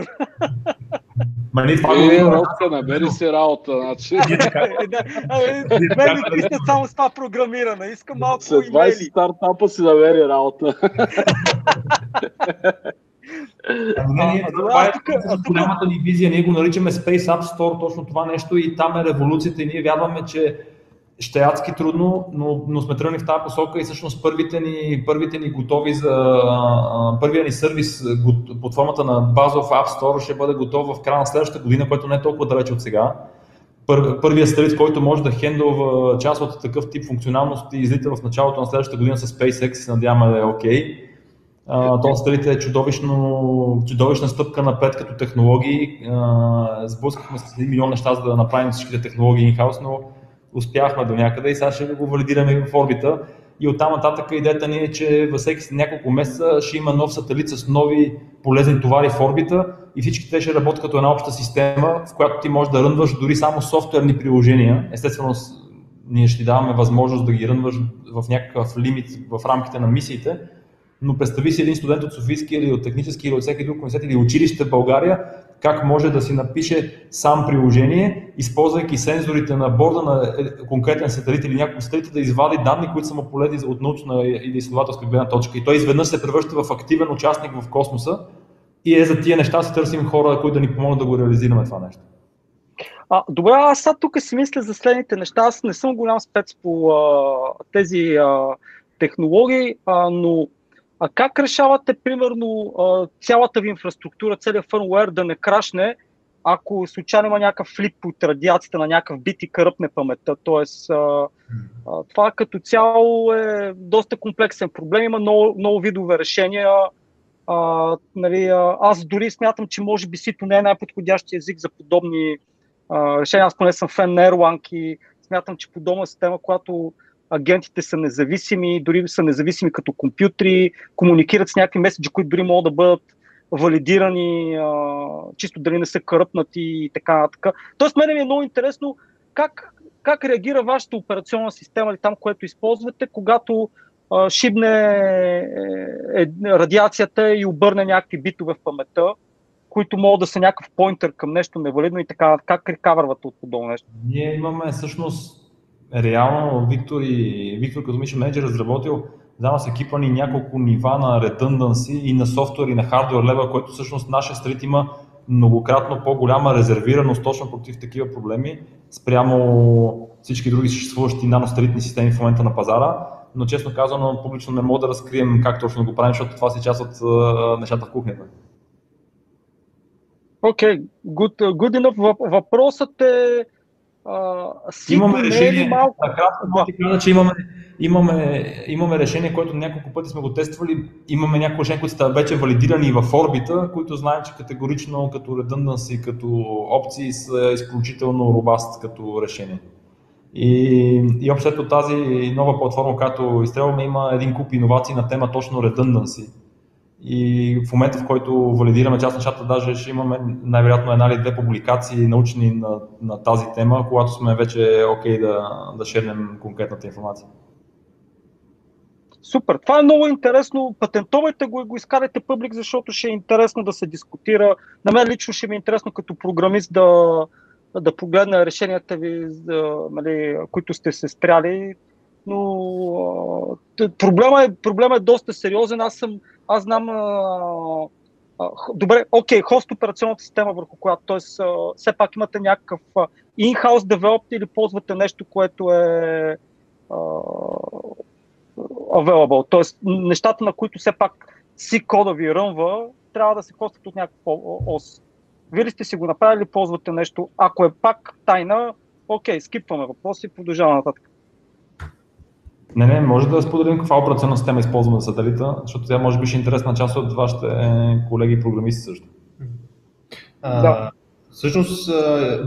Ма ние това Е. Росте, набери си работа, значи. Да, абе, Мен ми писат само с това програмиране. Искам малко След 20 имейли. стартапа си намери работа. Не, това е голямата ни визия, ние го наричаме Space App Store, точно това нещо и там е революцията и ние вярваме, че ще е адски трудно, но, но сме тръгнали в тази посока и всъщност първите ни, първите ни готови за първия ни сервис под формата на базов App Store ще бъде готов в края на следващата година, което не е толкова далече от сега. пър, първият сателит, който може да хендълва част от такъв тип функционалности, излита в началото на следващата година с SpaceX и се надяваме да е окей. Okay. този сателит е чудовищно, чудовищна стъпка напред като технологии. Сблъскахме с 1 милион неща, за да направим всичките технологии in-house, но успяхме до някъде и сега ще го валидираме в орбита. И оттам нататък идеята ни е, че във всеки няколко месеца ще има нов сателит с нови полезни товари в орбита и всички те ще работят като една обща система, в която ти можеш да рънваш дори само софтуерни приложения. Естествено, ние ще ти даваме възможност да ги рънваш в някакъв лимит в рамките на мисиите, но представи си един студент от Софийски или от технически или от всеки друг университет или училище в България, как може да си напише сам приложение, използвайки сензорите на борда на е, конкретен сателит или няколко сателита да извади данни, които са му полезни от научна или изследователска гледна точка. И той изведнъж се превръща в активен участник в космоса и е за тия неща се търсим хора, които да ни помогнат да го реализираме това нещо. А, добре, аз сега тук си мисля за следните неща. Аз не съм голям спец по а, тези а, технологии, а, но а как решавате, примерно, цялата ви инфраструктура, целият фърмуер да не крашне, ако случайно има някакъв флип от радиацията на някакъв бит и кръпне паметта? Тоест, това като цяло е доста комплексен проблем. Има много, много видове решения. А, нали, аз дори смятам, че може би сито не е най-подходящия език за подобни а, решения. Аз поне съм фен на Erlang и смятам, че подобна система, която агентите са независими, дори са независими като компютри, комуникират с някакви меседжи, които дори могат да бъдат валидирани, а, чисто дали не са кръпнати и така нататък. Тоест, мен ми е много интересно как, как реагира вашата операционна система или там, което използвате, когато а, шибне е, е, радиацията и обърне някакви битове в паметта, които могат да са някакъв поинтер към нещо невалидно и така, как рекавървате от подобно нещо? Ние имаме всъщност реално Виктор и Виктор като Миша менеджер разработил заедно с екипа ни няколко нива на redundancy и на софтуер и на хардвер лева, който всъщност нашия стрит има многократно по-голяма резервираност точно против такива проблеми спрямо всички други съществуващи наностритни системи в момента на пазара. Но честно казано, публично не мога да разкрием как точно го правим, защото това си част от uh, нещата в кухнята. Окей, okay, good, good enough. Въпросът е Uh, имаме решение, е малко... накратко ти кажа, че имаме, имаме, имаме решение, което няколко пъти сме го тествали, имаме някои решения, които са вече валидирани в орбита, които знаем, че категорично като redundancy, като опции са изключително робаст като решение. И, и общото тази нова платформа, която изстрелваме, има един куп иновации на тема точно redundancy и в момента, в който валидираме част нещата, даже ще имаме най-вероятно една или две публикации научни на, на тази тема, когато сме вече окей okay да, да шернем конкретната информация. Супер. Това е много интересно. Патентовайте го и го изкарайте публик, защото ще е интересно да се дискутира. На мен лично ще ми е интересно като програмист да, да погледна решенията ви, да, нали, които сте се спряли. Но проблема е, проблема е доста сериозен. Аз съм аз знам. А, а, добре, окей, хост операционната система върху която, т.е. все пак имате някакъв in-house develop или ползвате нещо, което е а, available. Т.е. нещата, на които все пак си кода ви рънва, трябва да се хостят от някакъв ос. Вие ли сте си го направили, ползвате нещо? Ако е пак тайна, окей, скипваме въпроси и продължаваме нататък. Не, не, може да споделим каква операционна система използваме за сателита, защото тя може би ще е интересна част от вашите колеги програмисти също. А, да. Всъщност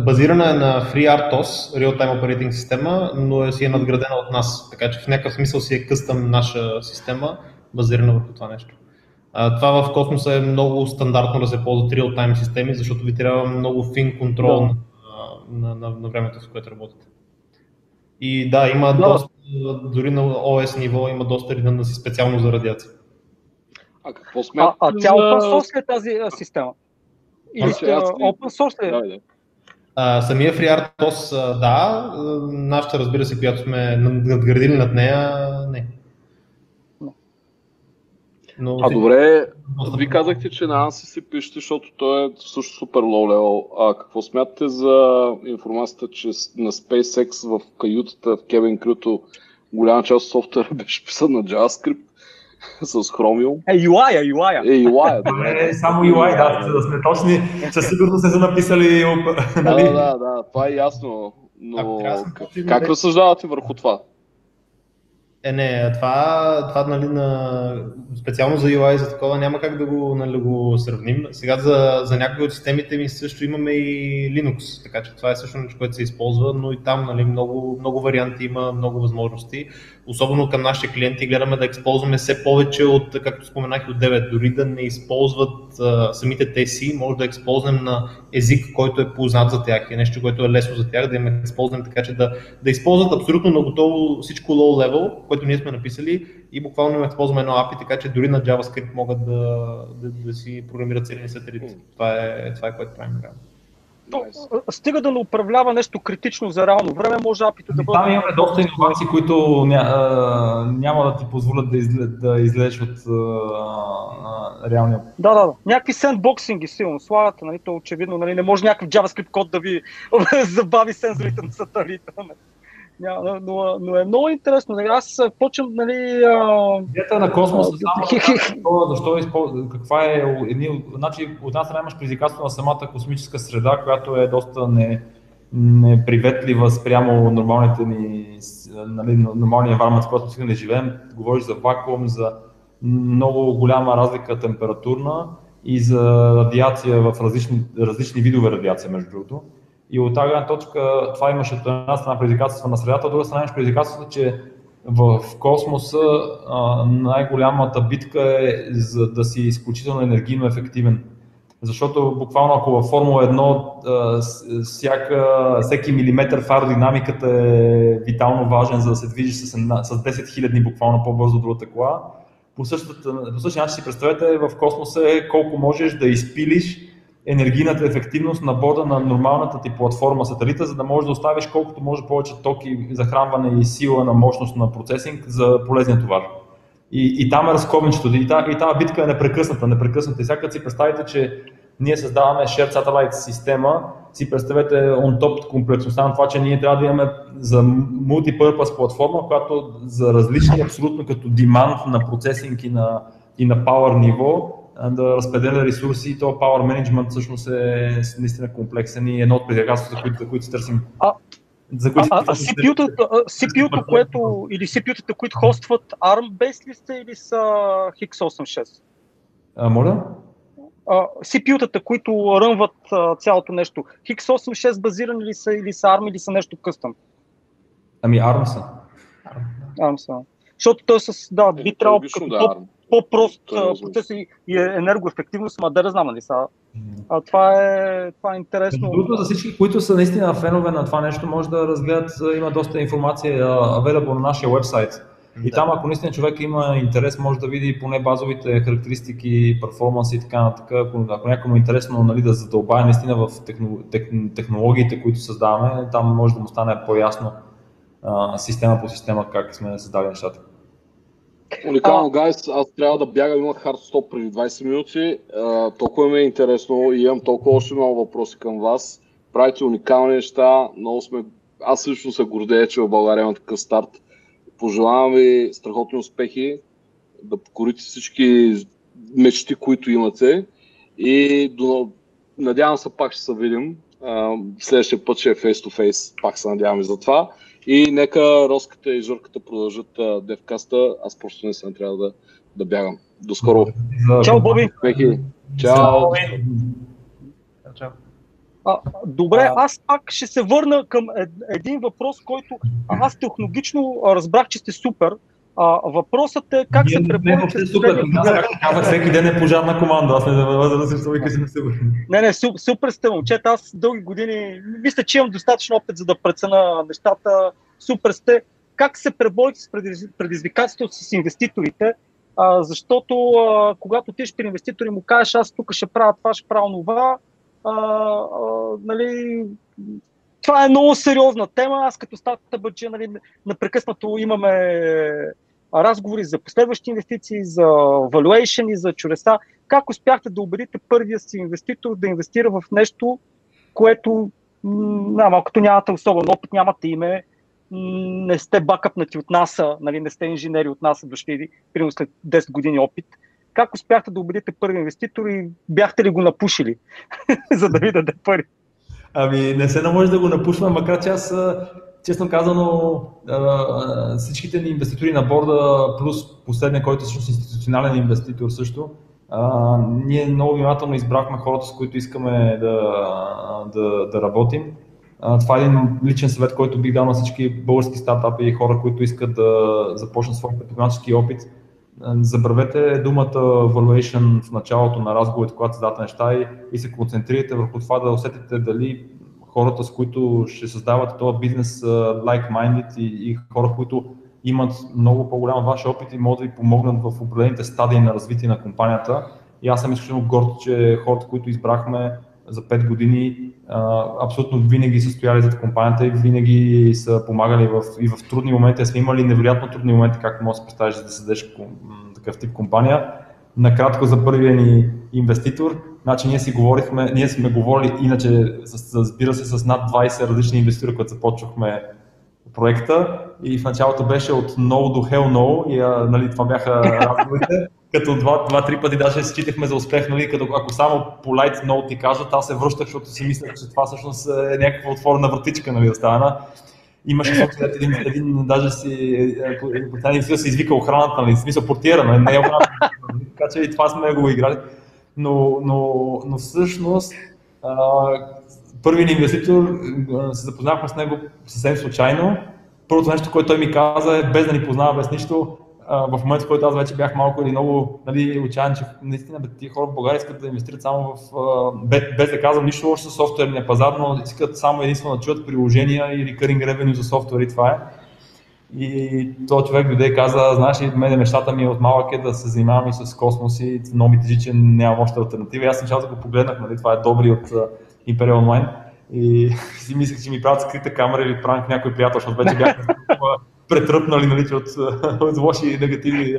базирана е на FreeRTOS, Real-Time Operating система, но е си е надградена от нас, така че в някакъв смисъл си е къстъм наша система, базирана върху това нещо. А, това в космоса е много стандартно да се ползват real-time системи, защото ви трябва много фин контрол да. на, на, на, на времето, в което работите. И да, има да. доста дори на ОС ниво има доста си специално за радиация. А какво смятате? А, а тя open source ли е тази а, система? Или сте open source ли е? Да, да. А, самия FreeRTOS, да, нашата разбира се, която сме надградили над нея, не. Но, а добре, ви казахте, че на ANSI си пишете, защото той е също супер лоу левел. А какво смятате за информацията, че на SpaceX в каютата в Kevin Крюто голяма част от софтуера беше писан на JavaScript с Chromium. Е, UI, UI. Е, UI, добре. е само UI, да, за да сме точни. Със сигурност не са написали. Да, нали? да, да, да, това е ясно. Но как, разсъждавате върху това? Е, не, това, това нали, на, специално за UI за такова няма как да го, нали, го сравним. Сега за, за някои от системите ми също имаме и Linux, така че това е също нещо, което се използва, но и там нали, много, много варианти има, много възможности. Особено към нашите клиенти гледаме да използваме все повече от, както споменах, от 9, дори да не използват а, самите те си, може да използвам на език, който е познат за тях, е нещо, което е лесно за тях, да им използвам така, че да, да използват абсолютно на готово всичко low level, което ние сме написали и буквално им използваме едно API, така че дори на JavaScript могат да, да, да си програмират целия сателит. Това е, това е което правим реално. Nice. Стига да не управлява нещо критично за реално време, може апито да бъде... Там имаме доста иновации, които ня, а, няма да ти позволят да, изле, да излезеш от а, а, реалния. Да, да, да. Някакви сендбоксинги силно слагате, нали, то очевидно, нали, не може някакъв JavaScript код да ви забави сензорите на сателита. нали. Ня- но, но, е много интересно. Нали, Аз почвам, нали, а, Идеята на космоса само защо, използва, каква е, едни, значи от страна имаш предизвикателство на самата космическа среда, която е доста не, неприветлива спрямо нормалните ни, нали, нормалния environment, в който свикнали да живеем. Говориш за вакуум, за много голяма разлика температурна и за радиация в различни, различни видове радиация, между другото. И от тази гледна точка това имаше от една страна предизвикателство на средата, от друга страна имаш предизвикателството, че в космоса най-голямата битка е за да си изключително енергийно ефективен. Защото буквално ако във Формула 1 а, с- всяка, всеки милиметър в аеродинамиката е витално важен, за да се движиш с, с 10 хиляди буквално по-бързо от другата кола, по, същата, по същия начин си представете в космоса е колко можеш да изпилиш енергийната ефективност на борда на нормалната ти платформа сателита, за да можеш да оставиш колкото може повече токи, захранване и сила на мощност на процесинг за полезния товар. И, и там е разковничето. И, та, и тази битка е непрекъсната, непрекъсната. И сега си представите, че ние създаваме Shared Satellite система, си представете on top комплексността на това, че ние трябва да имаме за multipurpose платформа, която за различни абсолютно като demand на процесинг и на, и на power ниво да разпределя ресурси и то power management всъщност е наистина комплексен и едно от предизвикателствата, които, за които се търсим. А- за които а, а CPU-тата, а, CPU-то, което, или CPU-тата, които хостват ARM-based ли са или са X86? А, моля? CPU-тата, които рънват цялото нещо, X86 базирани ли са или са ARM или са нещо къстъм? Ами ARM са. ARM са. Защото той с, да, би Е, трябвало логично като да. По-прост е процес и, и е енергоефективност, ма да не знам, нали са. А, това, е, това е интересно. Другото, за всички, които са наистина фенове на това нещо, може да разгледат, има доста информация available на нашия вебсайт. И Да. там, ако наистина човек има интерес, може да види поне базовите характеристики, перформанс и така нататък. Ако, ако някой му е интересно нали, да задълбае наистина в техно, тех, технологиите, които създаваме, там може да му стане по-ясно а, система по система как сме създали нещата. Уникално, гайс, аз трябва да бягам, имах хард стоп преди 20 минути. А, толкова ми е интересно и имам толкова още много въпроси към вас. Правите уникални неща, много сме... Аз лично се гордея, че в България има такъв старт. Пожелавам ви страхотни успехи, да покорите всички мечти, които имате и до... надявам се пак ще се видим. А, следващия път ще е face to face, пак се надявам и за това. И нека Роската и Жорката продължат а, девкаста. Аз просто не съм трябва да, да бягам. До скоро. Чао, Боби! Успехи! Чао! Чао. А, добре, А- аз пак ще се върна към ед, един въпрос, който аз технологично разбрах, че сте супер. А, въпросът е как Ние се преборите с супер. последните- Аз, казах, всеки ден е пожарна команда. Аз не да да се вика, супер. Не, не, су- супер сте, момчета. Аз дълги години, мисля, че имам достатъчно опит, за да прецена нещата. Супер сте. Как се преборите с предиз- предизвикателството с инвеститорите? А, защото а, когато ти при инвеститори му кажеш, аз тук ще правя това, ще правя това, а, а, нали, това е много сериозна тема. Аз като стата бъче, нали, непрекъснато имаме разговори за последващи инвестиции, за valuation и за чудеса. Как успяхте да убедите първия си инвеститор да инвестира в нещо, което на, малкото нямате особен опит, нямате име, не сте бакъпнати от НАСА, нали, не сте инженери от НАСА, дошли примерно след 10 години опит. Как успяхте да убедите първи инвеститор и бяхте ли го напушили, за да ви даде пари? Ами не се наложи да го напушвам, макар че аз честно казано, всичките ни инвеститори на борда, плюс последния, който е всъщност институционален инвеститор също, ние много внимателно избрахме хората, с които искаме да, да, да работим. Това е един личен съвет, който бих дал на всички български стартапи и хора, които искат да започнат своя предприемачески опит. Забравете думата valuation в началото на разговорите, когато задавате неща и, и се концентрирайте върху това да усетите дали хората, с които ще създавате този бизнес like-minded и, и хора, които имат много по-голям ваш опит и могат да ви помогнат в определените стадии на развитие на компанията. И аз съм изключително горд, че хората, които избрахме за 5 години, абсолютно винаги са стояли зад компанията и винаги са помагали в, и в трудни моменти. Сме имали невероятно трудни моменти, както може да се представиш, да създадеш такъв тип компания. Накратко за първия ни инвеститор, значи ние си говорихме, ние сме говорили иначе, разбира се, с над 20 различни инвеститори, когато започвахме проекта и в началото беше от no до hell no и нали, това бяха разговорите, като два-три пъти даже считахме за успех, нали, като ако само по light no ти кажат, аз се връщах, защото си мислех, че това всъщност е някаква отворена вратичка, нали, остана. Имаше случай, един, един, даже си, е, е, се извика охраната, нали, смисъл портиера, нали, не е охраната, нали, така че и това сме го играли. Но, но, но всъщност а, първият инвеститор, се запознахме с него съвсем случайно. Първото нещо, което той ми каза е, без да ни познава, без нищо, в момента, в който аз вече бях малко или много нали, отчаян, че наистина бе, тия хора в България искат да инвестират само в, без, без да казвам нищо лошо с софтуерния пазар, но искат само единствено да чуят приложения и recurring revenue за софтуер и това е. И този човек дойде и каза, знаеш ли, мене мечтата ми е от малък е да се занимавам и с космос и много ми тежи, че нямам още альтернатива. И аз началото го погледнах, нали, това е добри от Imperial Online. И си мислех, че ми правят скрита камера или пранк някой приятел, защото вече бях претръпнали нали, от, от лоши и негативни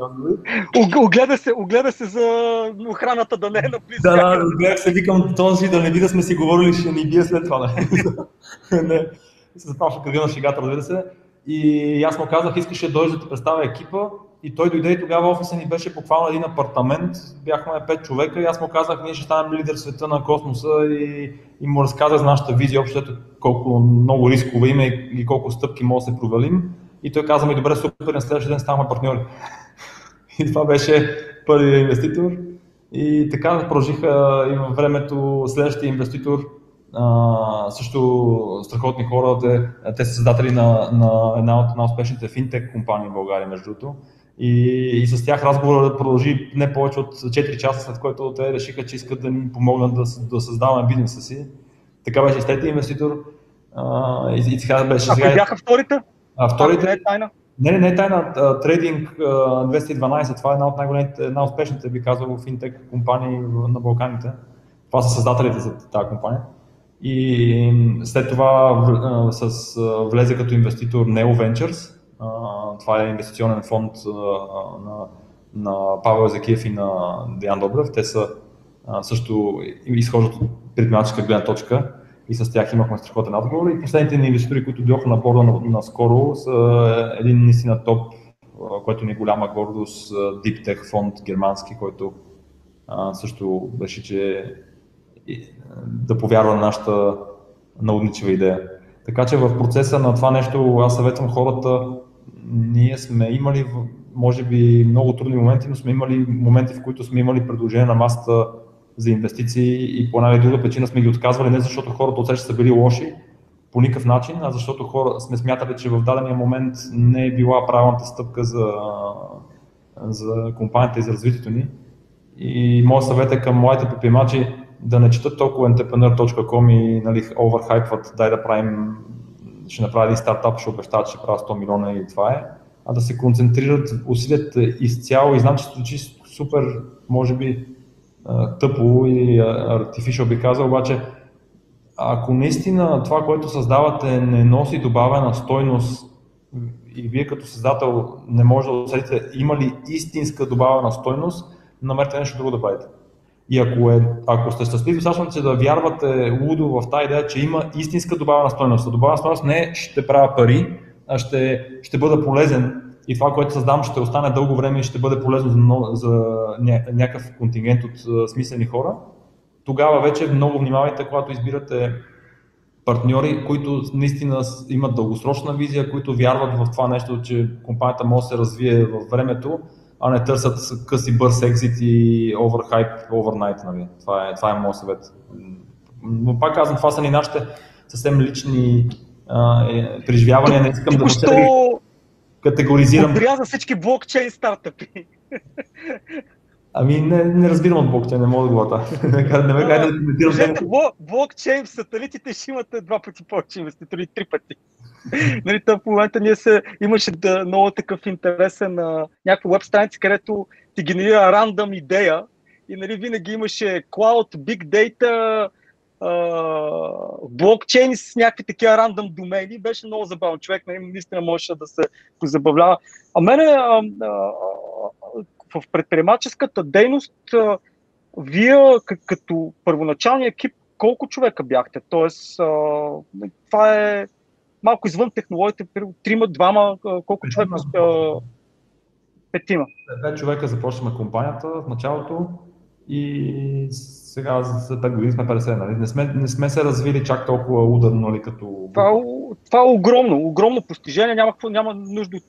Огледа се, огледа се за охраната да не е наблизо. Да, да, гледах се, викам този да не би да сме си говорили, ще ни бие след това. Не, не. се започна кръга на шегата, разбира се. И аз му казах, искаше да дойде да ти представя екипа. И той дойде и тогава офиса ни беше буквално един апартамент. Бяхме пет човека и аз му казах, ние ще станем лидер в света на космоса и, и му разказах за нашата визия, общо колко много рискове има и колко стъпки може да се провалим. И той каза ми, добре, супер, на следващия ден ставаме партньори. И това беше първият инвеститор. И така продължиха и във времето следващия инвеститор, а, също страхотни хора, те, те са създатели на, на една от най-успешните финтек компании в България, между другото. И, и с тях разговорът продължи не повече от 4 часа, след което те решиха, че искат да ни помогнат да, да създаваме бизнеса си. Така беше и третия инвеститор. А, и, и сега беше. А сега... бяха вторите? А вторите... не е тайна? Не, не, не е тайна. Трейдинг 212, това е една от най-големите, една успешните, би казал, финтек компании на Балканите. Това са създателите за тази компания. И след това с, влезе като инвеститор Neo Ventures. Това е инвестиционен фонд на, на Павел Закиев и на Диан Добрев. Те са също изхождат от предприемаческа гледна точка и с тях имахме страхотен разговор. И последните ни инвеститори, които дойдоха на борда наскоро, са един наистина топ, който ни е голяма гордост, Deep Tech фонд германски, който също беше, че да повярва на нашата наудничева идея. Така че в процеса на това нещо аз съветвам хората, ние сме имали, може би, много трудни моменти, но сме имали моменти, в които сме имали предложение на масата за инвестиции и по една или друга причина сме ги отказвали, не защото хората от са били лоши по никакъв начин, а защото хора сме смятали, че в дадения момент не е била правилната стъпка за, за компанията и за развитието ни. И моят съвет е към младите предприемачи да не четат толкова entrepreneur.com и нали, оверхайпват, дай да правим, ще направя един стартап, ще обещават, че ще правя 100 милиона и това е, а да се концентрират усилията изцяло и знам, че звучи супер, може би, тъпо и артифишъл би казал, обаче ако наистина това, което създавате не носи добавена стойност и вие като създател не може да усетите има ли истинска добавена стойност, намерете нещо друго да правите. И ако, е, ако сте щастливи достатъчно, че да вярвате лудо в тази идея, че има истинска добавена стойност. Добавена стойност не е ще правя пари, а ще, ще бъда полезен и това, което създам, ще остане дълго време и ще бъде полезно за, много- за ня- някакъв контингент от а, смислени хора, тогава вече много внимавайте, когато избирате партньори, които наистина имат дългосрочна визия, които вярват в това нещо, че компанията може да се развие във времето, а не търсят къси бърз екзит и оверхайп overnight. Нали. Това, е, това е моят съвет. Но пак казвам, това са ни нашите съвсем лични а, е, преживявания. Не искам да Току-що категоризирам. отряза всички блокчейн стартъпи. Ами не, не разбирам от блокчейн, не мога да го не ме да коментирам Кажете, блокчейн в сателитите ще имате два пъти повече инвеститори, три пъти. нали, там в момента ние се, имаше да, много такъв интересен на някаква веб страница, където ти генерира рандъм идея и нали, винаги имаше cloud, big data, а, блокчейн с някакви такива рандъм домени. Беше много забавно. Човек нали, наистина можеше да се позабавлява. А мене а, а, в предприемаческата дейност а, вие като първоначалния екип колко човека бяхте? Тоест, а, това е малко извън технологиите, примерно трима, двама, колко човека? Петима. Пет човека започнахме компанията в началото и сега за 5 години сме 50. Нали? Не, сме, не сме се развили чак толкова ударно нали, като... Това, е това е огромно, огромно постижение. Няма, няма нужда от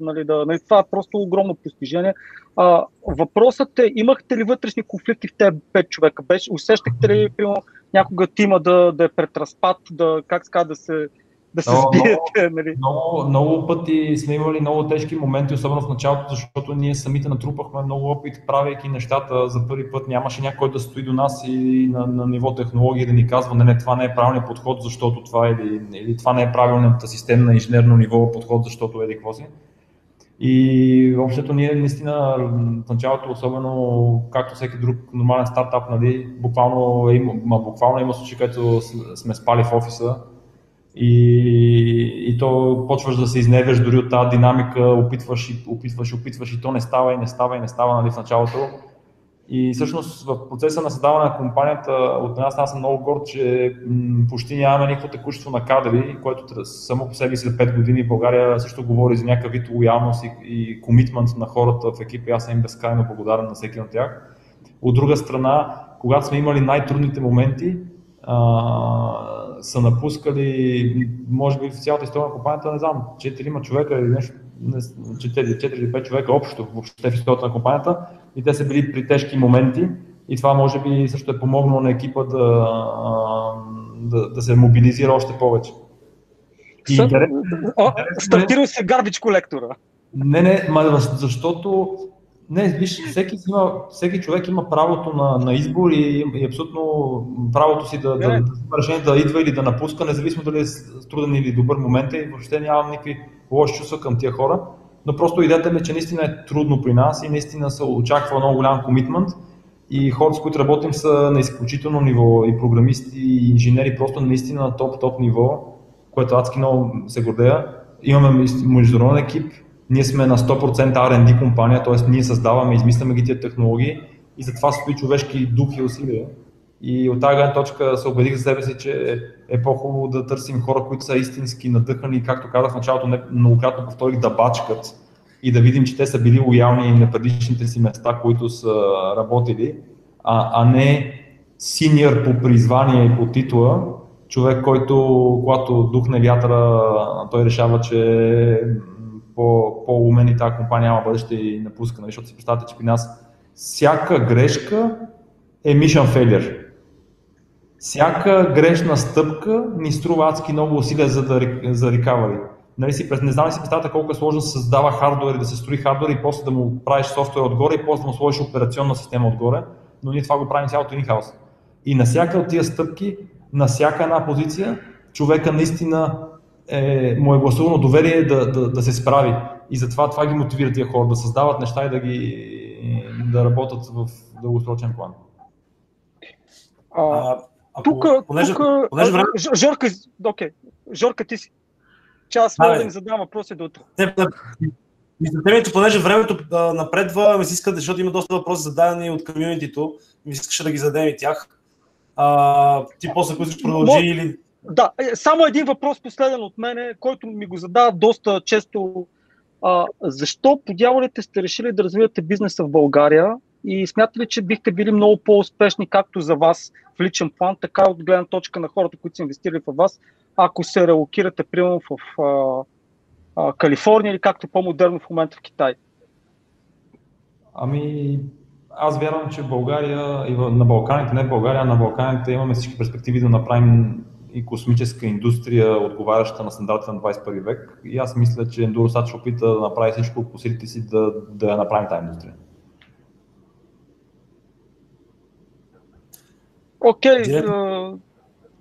нали, да. Нали, това е просто огромно постижение. А, въпросът е, имахте ли вътрешни конфликти в тези пет човека? Беше, усещахте ли, примерно, някога тима да, да е пред разпад, да, как ска, да се, да се Много, сбиете? Нали? Много, много пъти сме имали много тежки моменти, особено в началото, защото ние самите натрупахме много опит, правейки нещата за първи път. Нямаше някой да стои до нас и на, на ниво технологии да ни казва, не, не, това не е правилният подход, защото това е, или, или това не е правилната систем на инженерно ниво подход, защото еди какво си. И общото ние наистина в началото, особено както всеки друг нормален стартап, нали, буквално, е, има- ма, буквално има случаи, където сме спали в офиса и, и то почваш да се изневяш дори от тази динамика, опитваш и опитваш, опитваш и то не става и не става и не става нали, в началото. И всъщност в процеса на създаване на компанията от една страна съм много горд, че почти нямаме никакво текущество на кадри, което само по себе си за 5 години в България също говори за някакъв вид лоялност и, и комитмент на хората в екипа и аз съм им безкрайно благодарен на всеки от тях. От друга страна, когато сме имали най-трудните моменти, а, са напускали, може би в цялата история на компанията, не знам, 4 човека или нещо, не, 4, 4 или 5 човека общо въобще в историята на компанията и те са били при тежки моменти и това може би също е помогнало на екипа да, да, да се мобилизира още повече. И Съ- интерес- Стартирал се гарбич колектора. не, не, ма, защото не, виж, всеки, има, всеки човек има правото на, на избор и, и абсолютно правото си да, да, да, Не. взема решение да идва или да напуска, независимо дали е труден или добър момент и въобще нямам никакви лоши чувства към тия хора. Но просто идеята ми е, че наистина е трудно при нас и наистина се очаква много голям комитмент и хората, с които работим са на изключително ниво и програмисти, и инженери, просто наистина на топ-топ ниво, което адски много се гордея. Имаме международен екип, ние сме на 100% R&D компания, т.е. ние създаваме, измисляме ги тия технологии и затова стои човешки дух и усилия. И от тази гледна точка се убедих за себе си, че е по-хубаво да търсим хора, които са истински надъхани, както казах в началото, многократно повторих, да бачкат и да видим, че те са били лоялни на предишните си места, които са работили, а, а не синьор по призвание и по титла, човек, който когато духне вятъра, той решава, че по, по-умен и тази компания няма бъдеще и напуска, нали? защото си представяте, че при нас всяка грешка е mission failure. Всяка грешна стъпка ни струва адски много усилия за, да, за recovery. Нали си, не знам ли си представяте колко е сложно да се създава хардвер да се строи хардвер и после да му правиш софтуер отгоре и после да му сложиш операционна система отгоре, но ние това го правим цялото in-house. И на всяка от тия стъпки, на всяка една позиция, човека наистина е, му е гласувано доверие да, да, да се справи. И затова това ги мотивира тия хора да създават неща и да ги да работят в дългосрочен план. А, А, ако- тук, понеже, тук, понеже време, Жорка, окей, Жорка, ти си. Че аз мога да им задам въпроси до утре. Те, да, мисля, ми, че понеже времето а, напредва, ми се иска, защото има доста въпроси зададени от комьюнитито, ми се искаше да ги зададем и тях. А, ти после, ако искаш продължи Мо- или... Да, е, само един въпрос последен от мене, който ми го задава доста често. А, защо по дяволите сте решили да развивате бизнеса в България и смятате ли, че бихте били много по-успешни както за вас в личен план, така от гледна точка на хората, които са инвестирали в вас, ако се релокирате, примерно в а, а, Калифорния или както по-модерно в момента в Китай? Ами, аз вярвам, че в България и на Балканите, не в България, а на Балканите имаме всички перспективи да направим и космическа индустрия, отговаряща на стандартите на 21 век. И аз мисля, че Endurosat ще опита да направи всичко по силите си да, да я направим тази индустрия. Окей, okay, uh,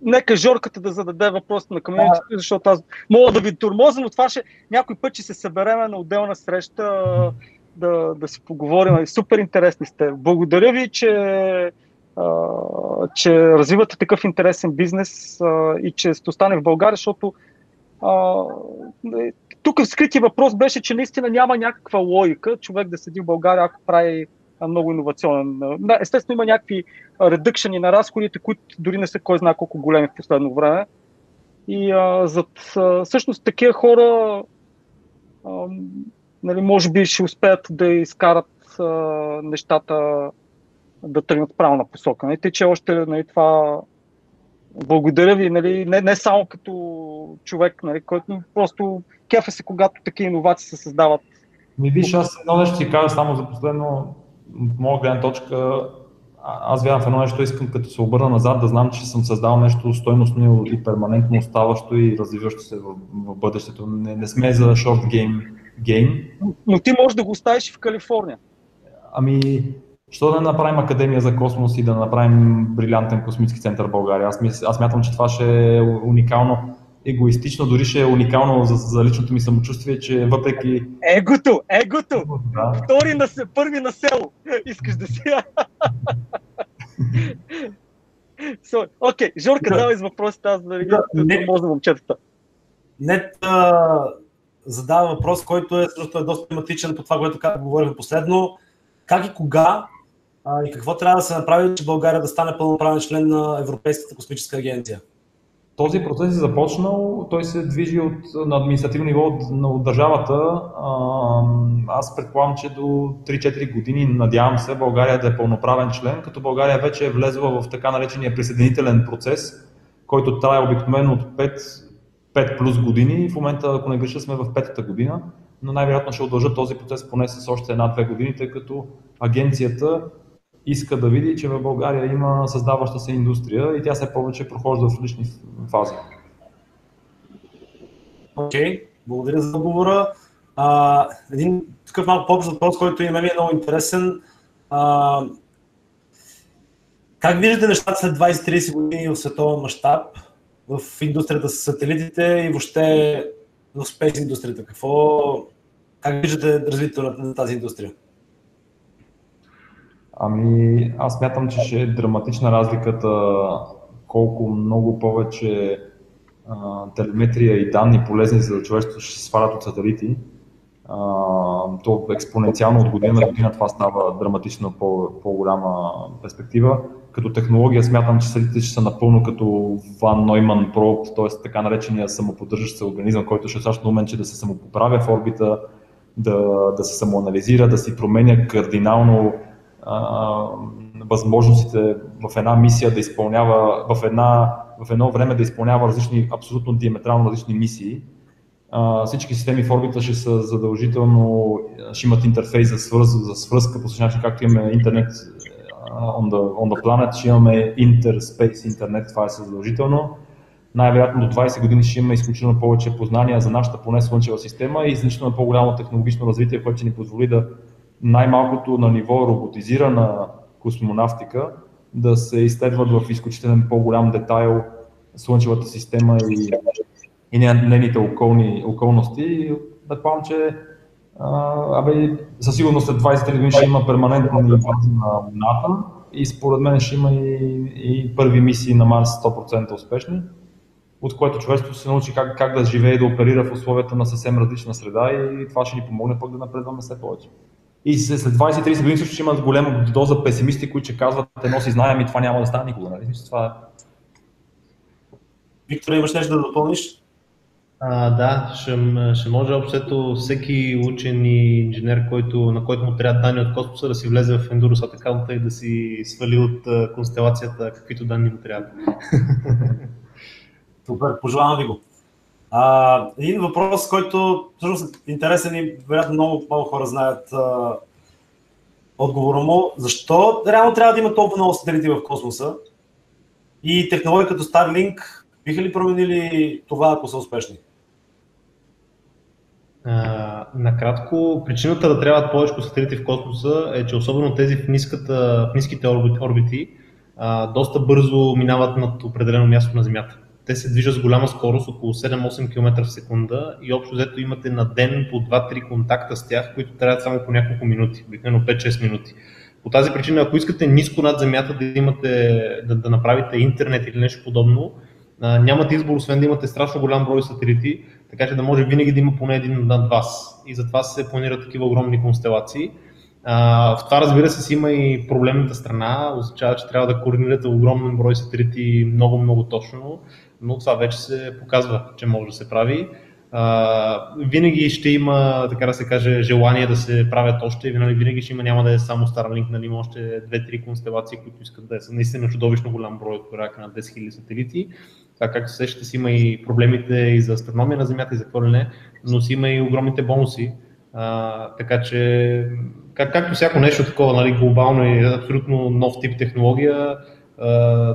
нека Жорката да зададе въпрос на комьюнитито, защото аз мога да ви турмоза, но това ще някой път ще се събереме на отделна среща да, да си поговорим. Супер интересни сте. Благодаря ви, че, че развивате такъв интересен бизнес а, и че сте остане в България, защото а, тук в скрития въпрос беше, че наистина няма някаква логика човек да седи в България, ако прави много иновационен. Естествено има някакви редъкшени на разходите, които дори не са кой знае колко големи в последно време. И а, зад, а, всъщност такива хора а, нали, може би ще успеят да изкарат а, нещата да тръгнат правилна посока. Нали? Тъй, че още нали, това благодаря ви, нали, не, не само като човек, нали, който просто кефа се, когато такива иновации се създават. Ми виж, аз едно нещо ще кажа само за последно, от моя гледна точка, аз вярвам в едно нещо, искам като се обърна назад да знам, че съм създал нещо стойностно и перманентно оставащо и развиващо се в, в бъдещето. Не, не сме за гейм гейм. Но ти можеш да го оставиш в Калифорния. Ами, що да направим Академия за космос и да направим брилянтен космически център в България? Аз, мис, аз мятам, че това ще е уникално егоистично, дори ще е уникално за, за личното ми самочувствие, че въпреки... Егото, егото! Да. Втори на, първи на село, искаш да си... Окей, okay, Жорка, да. давай с въпросите, аз да ги не, може момчетата. Не, задава въпрос, който е, също е доста тематичен по това, което говорихме последно. Как и кога а, и какво трябва да се направи, че България да стане пълноправен член на Европейската космическа агенция? Този процес е започнал, той се движи от, на административно ниво от, от държавата. Аз предполагам, че до 3-4 години, надявам се, България да е пълноправен член, като България вече е влезла в така наречения присъединителен процес, който трае обикновено от 5 5 плюс години. В момента, ако не греша, сме в петата година, но най-вероятно ще удължат този процес поне с още една-две години, тъй като агенцията иска да види, че в България има създаваща се индустрия и тя се повече прохожда в лични фази. Окей, okay, благодаря за отговора. А, един такъв малко по-общ въпрос, който и мен е много интересен. А, как виждате нещата след 20-30 години в световен мащаб? в индустрията с сателитите и въобще в спейс индустрията? Какво, как виждате развитието на тази индустрия? Ами, аз мятам, че ще е драматична разликата колко много повече а, телеметрия и данни полезни за човечеството ще се свалят от сателити. А, то експоненциално от година на година това става драматично по, по-голяма перспектива като технология смятам, че сателитите ще са напълно като Ван Нойман проб, т.е. така наречения самоподдържащ се организъм, който ще е същото момент, че да се самопоправя в орбита, да, да се самоанализира, да си променя кардинално възможностите в една мисия да изпълнява, в, една, в едно време да изпълнява различни, абсолютно диаметрално различни мисии. Всички системи в орбита ще са задължително, ще имат интерфейс за, свърз, за свръзка, по същия начин както имаме интернет on the, on the planet, ще имаме Interspace интернет, това е задължително. Най-вероятно до 20 години ще имаме изключително повече познания за нашата поне слънчева система и значително по-голямо технологично развитие, което ще ни позволи да най-малкото на ниво роботизирана космонавтика да се изследват в изключителен по-голям детайл Слънчевата система и, и нейните околни, околности. Предполагам, че абе, със сигурност след 23 години ще има перманентни бази на Луната и според мен ще има и, и първи мисии на Марс 100% успешни, от което човечеството се научи как, как да живее и да оперира в условията на съвсем различна среда и това ще ни помогне пък да напредваме все повече. И след 20-30 години също ще има голяма доза песимисти, които ще казват, едно си знаем и това няма да стане никога. Нали? Това Виктор, имаш нещо да допълниш? А, да, ще, ще може общото всеки учен и инженер, който, на който му трябва данни от космоса, да си влезе в Endurosat аккаунта и да си свали от констелацията каквито данни му трябват. Супер, пожелавам ви го. А, един въпрос, който всъщност е интересен и вероятно много много хора знаят а, отговора му. Защо реално трябва да има толкова много сателити в космоса? И технологии като Starlink биха ли променили това, ако са успешни? А, накратко, причината да трябват повече сателити в космоса е, че особено тези в, ниската, в ниските орбити, орбити а, доста бързо минават над определено място на Земята. Те се движат с голяма скорост, около 7-8 км в секунда и общо взето имате на ден по 2-3 контакта с тях, които трябват само по няколко минути, обикновено 5-6 минути. По тази причина, ако искате ниско над Земята да имате, да, да направите интернет или нещо подобно, а, нямате избор, освен да имате страшно голям брой сателити, така че да може винаги да има поне един над вас. И затова се планират такива огромни констелации. А, в това разбира се си има и проблемната страна, означава, че трябва да координирате огромен брой сателити много-много точно, но това вече се показва, че може да се прави. А, винаги ще има, така да се каже, желание да се правят още, винаги, винаги ще има, няма да е само Starlink, нали, има още 2-3 констелации, които искат да са наистина чудовищно голям брой от порядка на 10 000 сателити. Така както се ще си има и проблемите и за астрономия на Земята и за какво не, но си има и огромните бонуси. А, така че, как, както всяко нещо такова, нали, глобално и абсолютно нов тип технология,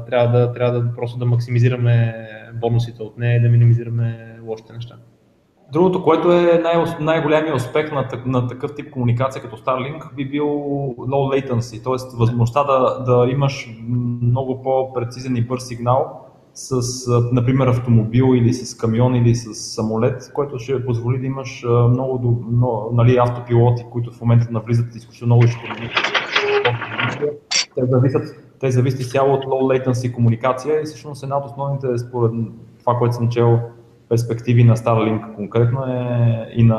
трябва, да, трябва да просто да максимизираме бонусите от нея и да минимизираме лошите неща. Другото, което е най- най-големият успех на, на такъв тип комуникация като Starlink би бил low latency, т.е. възможността да, да имаш много по-прецизен и бърз сигнал с, например, автомобил или с камион или с самолет, който ще позволи да имаш много, много нали, автопилоти, които в момента навлизат изключително много и те зависят, те зависят изцяло от low latency комуникация и всъщност една от основните, според това, което съм чел, перспективи на Starlink конкретно е и на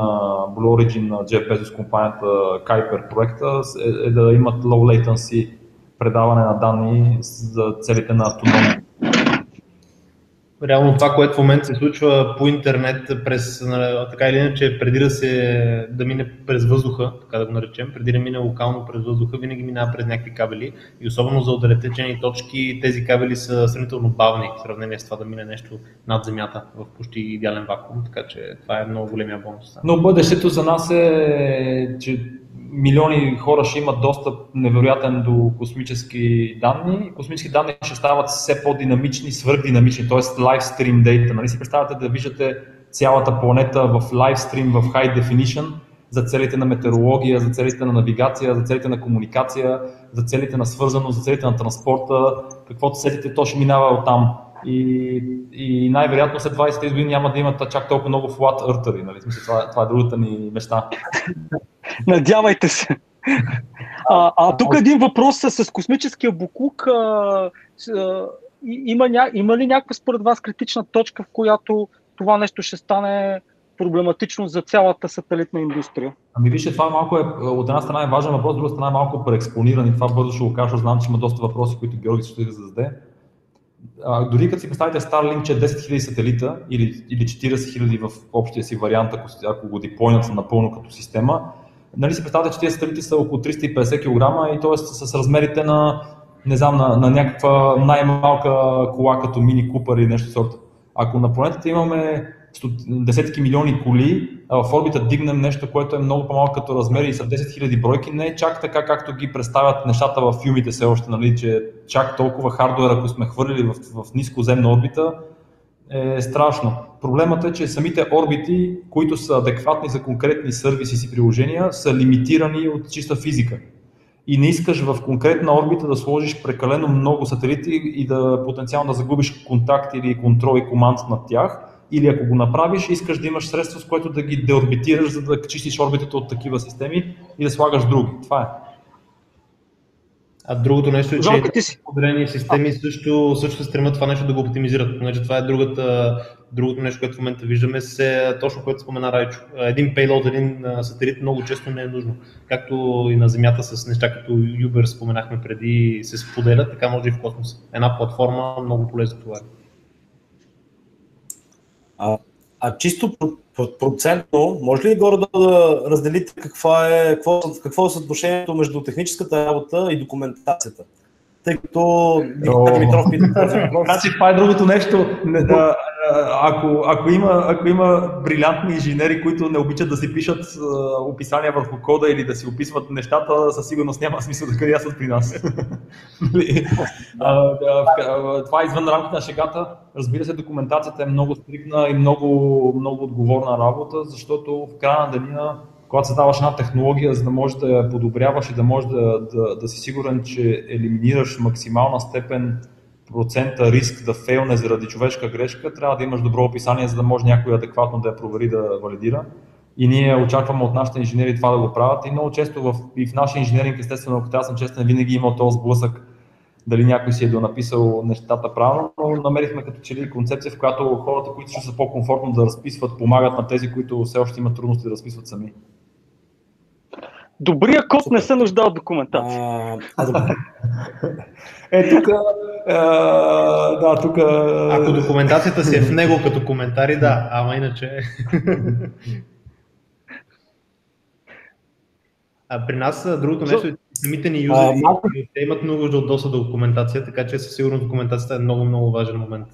Blue Origin на Jeff Bezos компанията Kuiper проекта е, е да имат low latency предаване на данни за целите на автономност реално това, което в момента се случва по интернет, през, така или иначе, преди да се да мине през въздуха, така да го наречем, преди да мине локално през въздуха, винаги минава през някакви кабели и особено за отдалечени точки тези кабели са сравнително бавни в сравнение с това да мине нещо над земята в почти идеален вакуум, така че това е много големия бонус. Но бъдещето за нас е, че милиони хора ще имат достъп невероятен до космически данни. Космически данни ще стават все по-динамични, свърхдинамични, т.е. лайвстрим дейта. Нали си представяте да виждате цялата планета в лайвстрим, в high definition, за целите на метеорология, за целите на навигация, за целите на комуникация, за целите на свързаност, за целите на транспорта, каквото сетите, то ще минава от там. И, и най-вероятно след 20 години няма да имат чак толкова много flat eartери. Нали? това, това е другата ни мечта. Надявайте се. А, а тук един въпрос с космическия буклук. А, а, има, ня, има ли някаква според вас критична точка, в която това нещо ще стане проблематично за цялата сателитна индустрия? Ами вижте, това малко е, от една страна е важен въпрос, от друга страна е малко преекспониран и това бързо ще го кажа, знам, че има доста въпроси, които Георги ще да зададе. А, дори като си представите Starlink, че е 10 000 сателита или, или 40 000 в общия си вариант, ако, ако го диплойнат напълно като система, нали си представете, че тези сателити са около 350 кг и т.е. с размерите на, не знам, на, на някаква най-малка кола като мини Купър или нещо сорта. Ако на планетата имаме десетки милиони коли, в орбита дигнем нещо, което е много по-малко като размери и са 10 000 бройки, не е чак така, както ги представят нещата в филмите все още, нали, че чак толкова хардуер, ако сме хвърлили в, в нискоземна орбита, е страшно. Проблемът е, че самите орбити, които са адекватни за конкретни сервиси си приложения, са лимитирани от чиста физика. И не искаш в конкретна орбита да сложиш прекалено много сателити и да потенциално да загубиш контакт или контрол и команд над тях. Или ако го направиш, искаш да имаш средство, с което да ги деорбитираш, за да чистиш орбитата от такива системи и да слагаш други. Това е. А другото нещо е, че поделени системи също, също се стремят това нещо да го оптимизират. Понеже това е другата, другото нещо, което в момента виждаме, се точно което спомена Райчо. Един пейлод, един сателит много често не е нужно. Както и на Земята с неща като Uber споменахме преди се споделят, така може и в космоса. Една платформа много полезна това е. А, а чисто процентно, може ли горе да разделите каква е, какво, какво е съотношението между техническата работа и документацията? Тъй като Димитров пита Значи това е другото нещо. Ако, ако, има, ако има брилянтни инженери, които не обичат да си пишат описания върху кода или да си описват нещата, със сигурност няма смисъл да кандидатстват при нас. Нали? това е извън рамките на шегата. Разбира се, документацията е много стрикна и много, много отговорна работа, защото в края на денина когато създаваш една технология, за да можеш да я подобряваш и да можеш да, да, да си сигурен, че елиминираш максимална степен процента риск да фейлне заради човешка грешка, трябва да имаш добро описание, за да може някой адекватно да я провери, да валидира. И ние очакваме от нашите инженери това да го правят. И много често в, и в нашия инженеринг, естествено, ако аз съм честен, винаги имал този сблъсък дали някой си е донаписал нещата правилно, но намерихме като че ли концепция, в която хората, които ще са по-комфортно да разписват, помагат на тези, които все още имат трудности да разписват сами. Добрия код не се нужда от документация. е, тук. Да, тук. Ако документацията си е в него като коментари, да, ама иначе. А при нас другото нещо е, самите ни юзери те имат много нужда от доста документация, така че със сигурност документацията е много, много важен момент.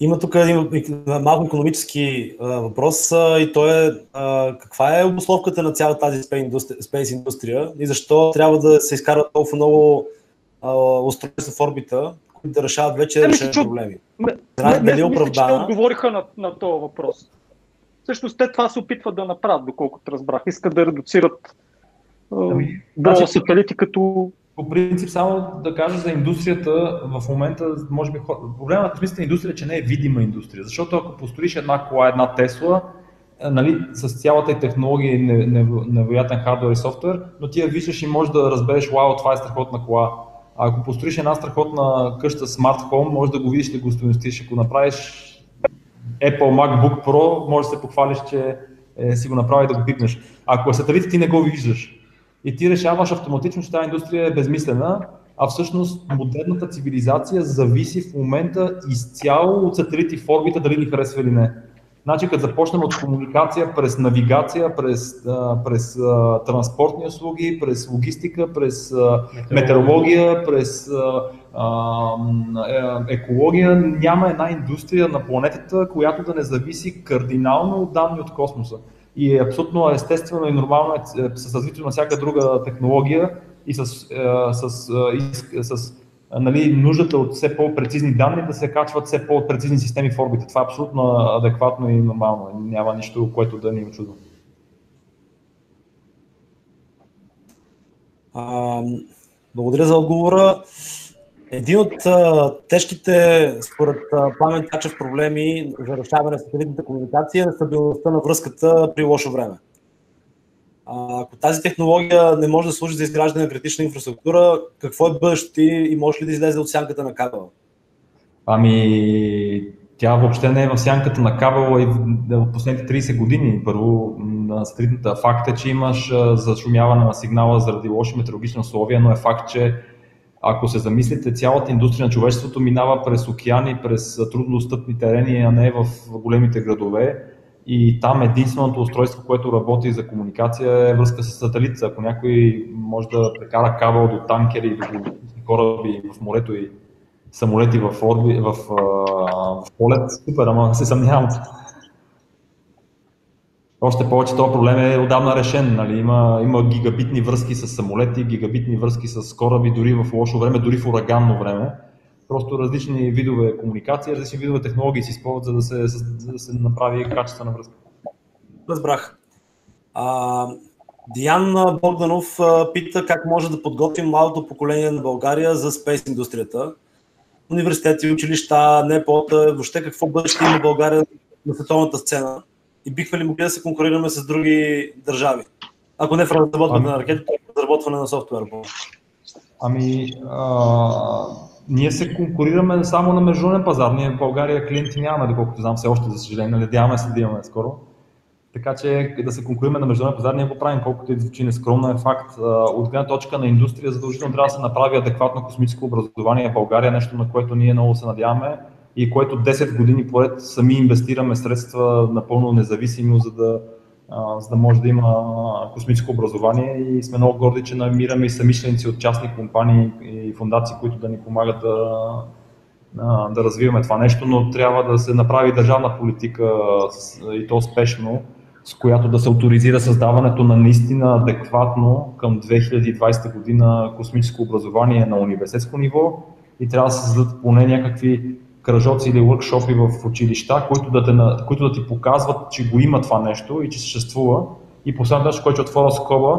Има тук един малко економически а, въпрос а, и то е а, каква е обословката на цялата тази спейс индустрия и защо трябва да се изкарват толкова много устройства в орбита, които да решават вече да, решени проблеми. Не, не, не, не оправдана... Мисля, че отговориха на, на този въпрос. Всъщност те това се опитват да направят, доколкото разбрах. Искат да редуцират ами, броя значи, сателити като по принцип, само да кажа за индустрията, в момента, може би, проблемът в индустрия е, че не е видима индустрия. Защото ако построиш една кола, една Тесла, е, нали, с цялата и технология и невероятен хардвер и софтуер, но ти я виждаш и можеш да разбереш, вау, това е страхотна кола. А ако построиш една страхотна къща Smart Home, можеш да го видиш, да го стоеностиш. Ако направиш Apple MacBook Pro, можеш да се похвалиш, че е, си го направи да го пипнеш. Ако е сателит, ти не го виждаш и ти решаваш автоматично, че тази индустрия е безмислена, а всъщност модерната цивилизация зависи в момента изцяло от сателити в орбита, дали ни харесва или не. Значи, като започнем от комуникация през навигация, през, през транспортни услуги, през логистика, през метеорология, през е, екология, няма една индустрия на планетата, която да не зависи кардинално от данни от космоса и е абсолютно естествено и нормално е, е с развитието на всяка друга технология и с, е, с, е, с, с нали, нуждата от все по-прецизни данни да се качват все по-прецизни системи в орбита. Това е абсолютно адекватно и нормално. Няма нищо, което да ни е чудо. благодаря за отговора. Един от а, тежките, според Пламен Качев, проблеми за решаване на сателитната комуникация е стабилността на връзката при лошо време. А, ако тази технология не може да служи за изграждане на критична инфраструктура, какво е бъдещето и може ли да излезе от сянката на кабела? Ами, тя въобще не е в сянката на кабела и от последните 30 години. Първо, на сателитната факт е, че имаш зашумяване на сигнала заради лоши метеорологични условия, но е факт, че ако се замислите, цялата индустрия на човечеството минава през океани, през труднодостъпни терени, а не в големите градове. И там единственото устройство, което работи за комуникация е връзка с сателит. Ако някой може да прекара кабел до танкери, до кораби в морето и самолети в, орби, в, в, полет, супер, ама се съмнявам. Още повече този проблем е отдавна решен. Нали? Има, има гигабитни връзки с самолети, гигабитни връзки с кораби, дори в лошо време, дори в ураганно време. Просто различни видове комуникация, различни видове технологии се използват, за да се, за да се направи качествена връзка. Разбрах. А, Диан Богданов пита как може да подготвим младото поколение на България за спейс индустрията. Университети, училища, НЕПОТ, въобще какво бъдеще има България на световната сцена и бихме ли могли да се конкурираме с други държави? Ако не в разработване ами... на ракети, то в разработване на софтуер. Ами, а, ние се конкурираме само на международен пазар. Ние в България клиенти нямаме, доколкото знам все още, за съжаление. Надяваме се да имаме скоро. така че да се конкурираме на международния пазар, ние го правим, колкото и звучи нескромно е факт. От гледна точка на индустрия, задължително трябва да се направи адекватно космическо образование в България, нещо на което ние много се надяваме и което 10 години поред сами инвестираме средства напълно независимо, за да, за да може да има космическо образование. И сме много горди, че намираме и самишленици от частни компании и фундации, които да ни помагат да, да развиваме това нещо, но трябва да се направи държавна политика и то спешно, с която да се авторизира създаването на наистина адекватно към 2020 година космическо образование на университетско ниво. И трябва да се създадат поне някакви кръжоци или workshopи в училища, които да, те, които да ти показват, че го има това нещо и че съществува. И последното нещо, което отворя скоба,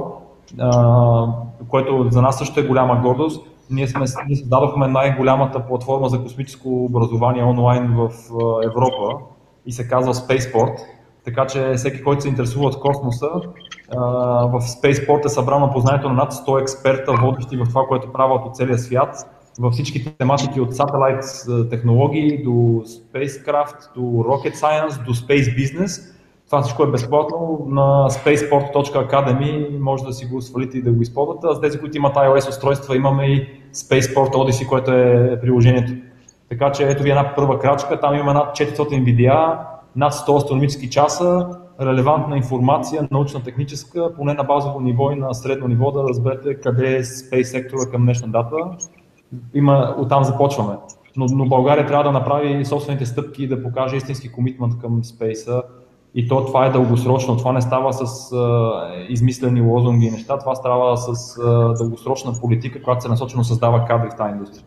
което за нас също е голяма гордост, ние, сме, ние създадохме най-голямата платформа за космическо образование онлайн в Европа и се казва Spaceport. Така че всеки, който се интересува от космоса, в Spaceport е събрано познанието на над 100 експерта, водещи в това, което правят от целия свят, във всички тематики от сателайт технологии до spacecraft, до rocket science, до space business. Това всичко е безплатно на spaceport.academy, може да си го свалите и да го използвате. А за тези, които имат iOS устройства, имаме и Spaceport Odyssey, което е приложението. Така че ето ви една първа крачка, там има над 400 видеа, над 100 астрономически часа, релевантна информация, научна, техническа, поне на базово ниво и на средно ниво да разберете къде е Space сектора към днешна дата. Има, оттам започваме. Но, но България трябва да направи собствените стъпки и да покаже истински комитмент към спейса. И то това е дългосрочно. Това не става с а, измислени лозунги и неща, това става с а, дългосрочна политика, която се насочено създава кадри в тази индустрия.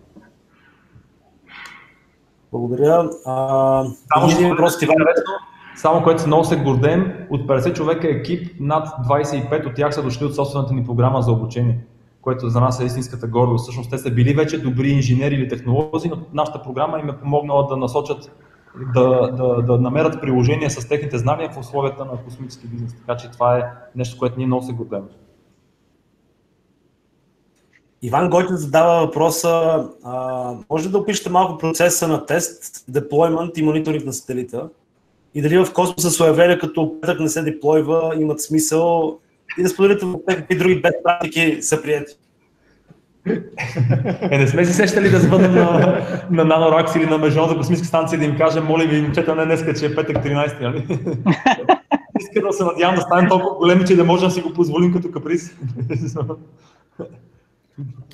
Благодаря. А, само, един въпрос, Иван. Само което много се гордем, от 50 човека екип, над 25 от тях са дошли от собствената ни програма за обучение, което за нас е истинската гордост. Всъщност те са били вече добри инженери или технолози, но нашата програма им е помогнала да насочат да, да, да намерят приложение с техните знания в условията на космически бизнес. Така че това е нещо, което ние много се гордем. Иван Гойтин задава въпроса, а, може да опишете малко процеса на тест, деплоймент и мониторинг на сателита? И дали в космоса своевремие, като петък не се деплойва, имат смисъл и да споделите какви други бест практики са прияти? Е, не сме си сещали да звънем на, на Nanoracks или на Международната космическа станция да им кажем, моля ви, момчета, не днес, че е петък 13, нали? Иска да се надявам да станем толкова големи, че да можем да си го позволим като каприз.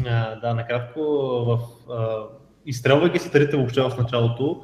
а, да, накратко, в, а, изстрелвайки сателите въобще в началото,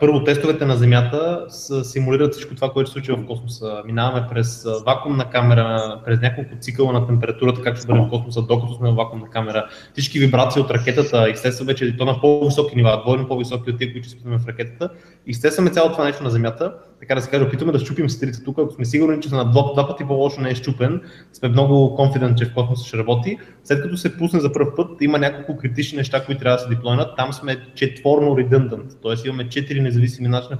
първо, тестовете на Земята симулират всичко това, което се случва в космоса. Минаваме през вакуумна камера, през няколко цикъла на температурата, как ще бъде в космоса, докато сме в вакуумна камера. Всички вибрации от ракетата, естествено вече то на по-високи нива, двойно по-високи от тези, които изпитваме в ракетата. Естествено цялото това нещо на Земята, така да се каже, опитваме да щупим сателита тук, ако сме сигурни, че на два, два пъти по-лошо не е щупен, сме много конфидент, че в космоса ще работи. След като се пусне за първ път, има няколко критични неща, които трябва да се деплойнат. Там сме четворно redundant, т.е. имаме четири независими начина,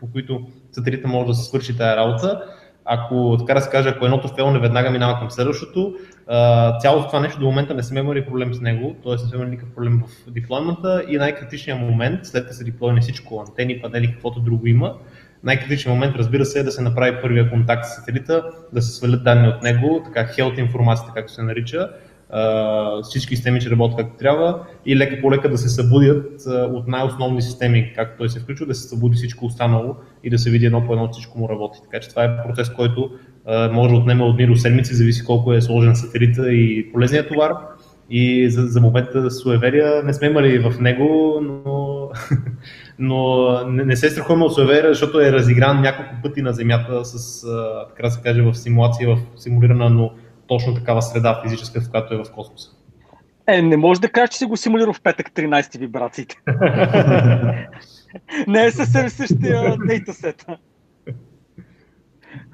по които, сателита може да се свърши тази работа. Ако, така да се каже, ако едното фейл веднага минава към следващото, цялото това нещо до момента не сме имали проблем с него, т.е. не сме имали никакъв проблем в деплоймента и най-критичният момент, след като се деплойне всичко, антени, панели, каквото друго има, най-критичният момент, разбира се, е да се направи първия контакт с сателита, да се свалят данни от него, така health информацията, както се нарича, всички системи ще работят както трябва и лека по лека да се събудят от най-основни системи, както той се включва, да се събуди всичко останало и да се види едно по едно всичко му работи. Така че това е процес, който може да отнеме от дни до седмици, зависи колко е сложен сателита и полезният товар. И за, за момента суеверия не сме имали в него, но, но не, не се страхуваме от суеверия, защото е разигран няколко пъти на Земята с, така да се каже, в симулация, в симулирана, но точно такава среда физическа, в която е в космоса. Е, не може да кажеш, че си го симулира в петък 13 вибрациите. не е съвсем същия дейтасет.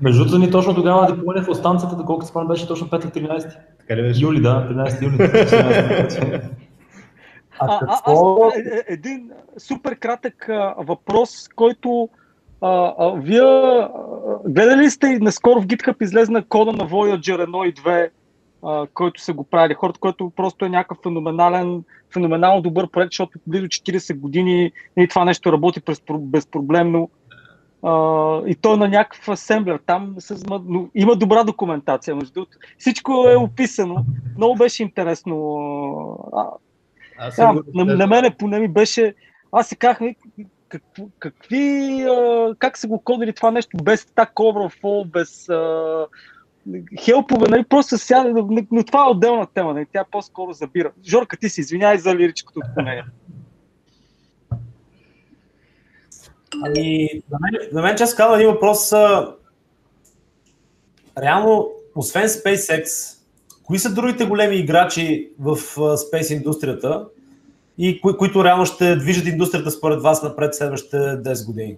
Между другото, ни точно тогава да поне в станцията, доколкото спомням, беше точно петък 13. Така ли беше? Юли, да, 13 юли. а, а, а, е, е, един супер кратък а, въпрос, който а, а, вие а, гледали сте наскоро в GitHub излезна кода на Voyager 1 и 2, а, който са го правили хората, който просто е някакъв феноменален, феноменално добър проект, защото близо 40 години и това нещо работи безпроблемно. Uh, и то на някакъв асемблер. Там с, но има добра документация, между другото. Всичко е описано. Много беше интересно. А, да, на, на мене поне ми беше... Аз се казах, как, какви... А, как са го кодили това нещо без такова фол, без... А, хелпове, нали, просто сяда, но това е отделна тема, нали, тя по-скоро забира. Жорка, ти си извиняй за лирическото отклонение. Ами, на мен, на мен често казвам един въпрос. Реално, освен SpaceX, кои са другите големи играчи в спейс индустрията и кои, които реално ще движат индустрията според вас напред следващите 10 години?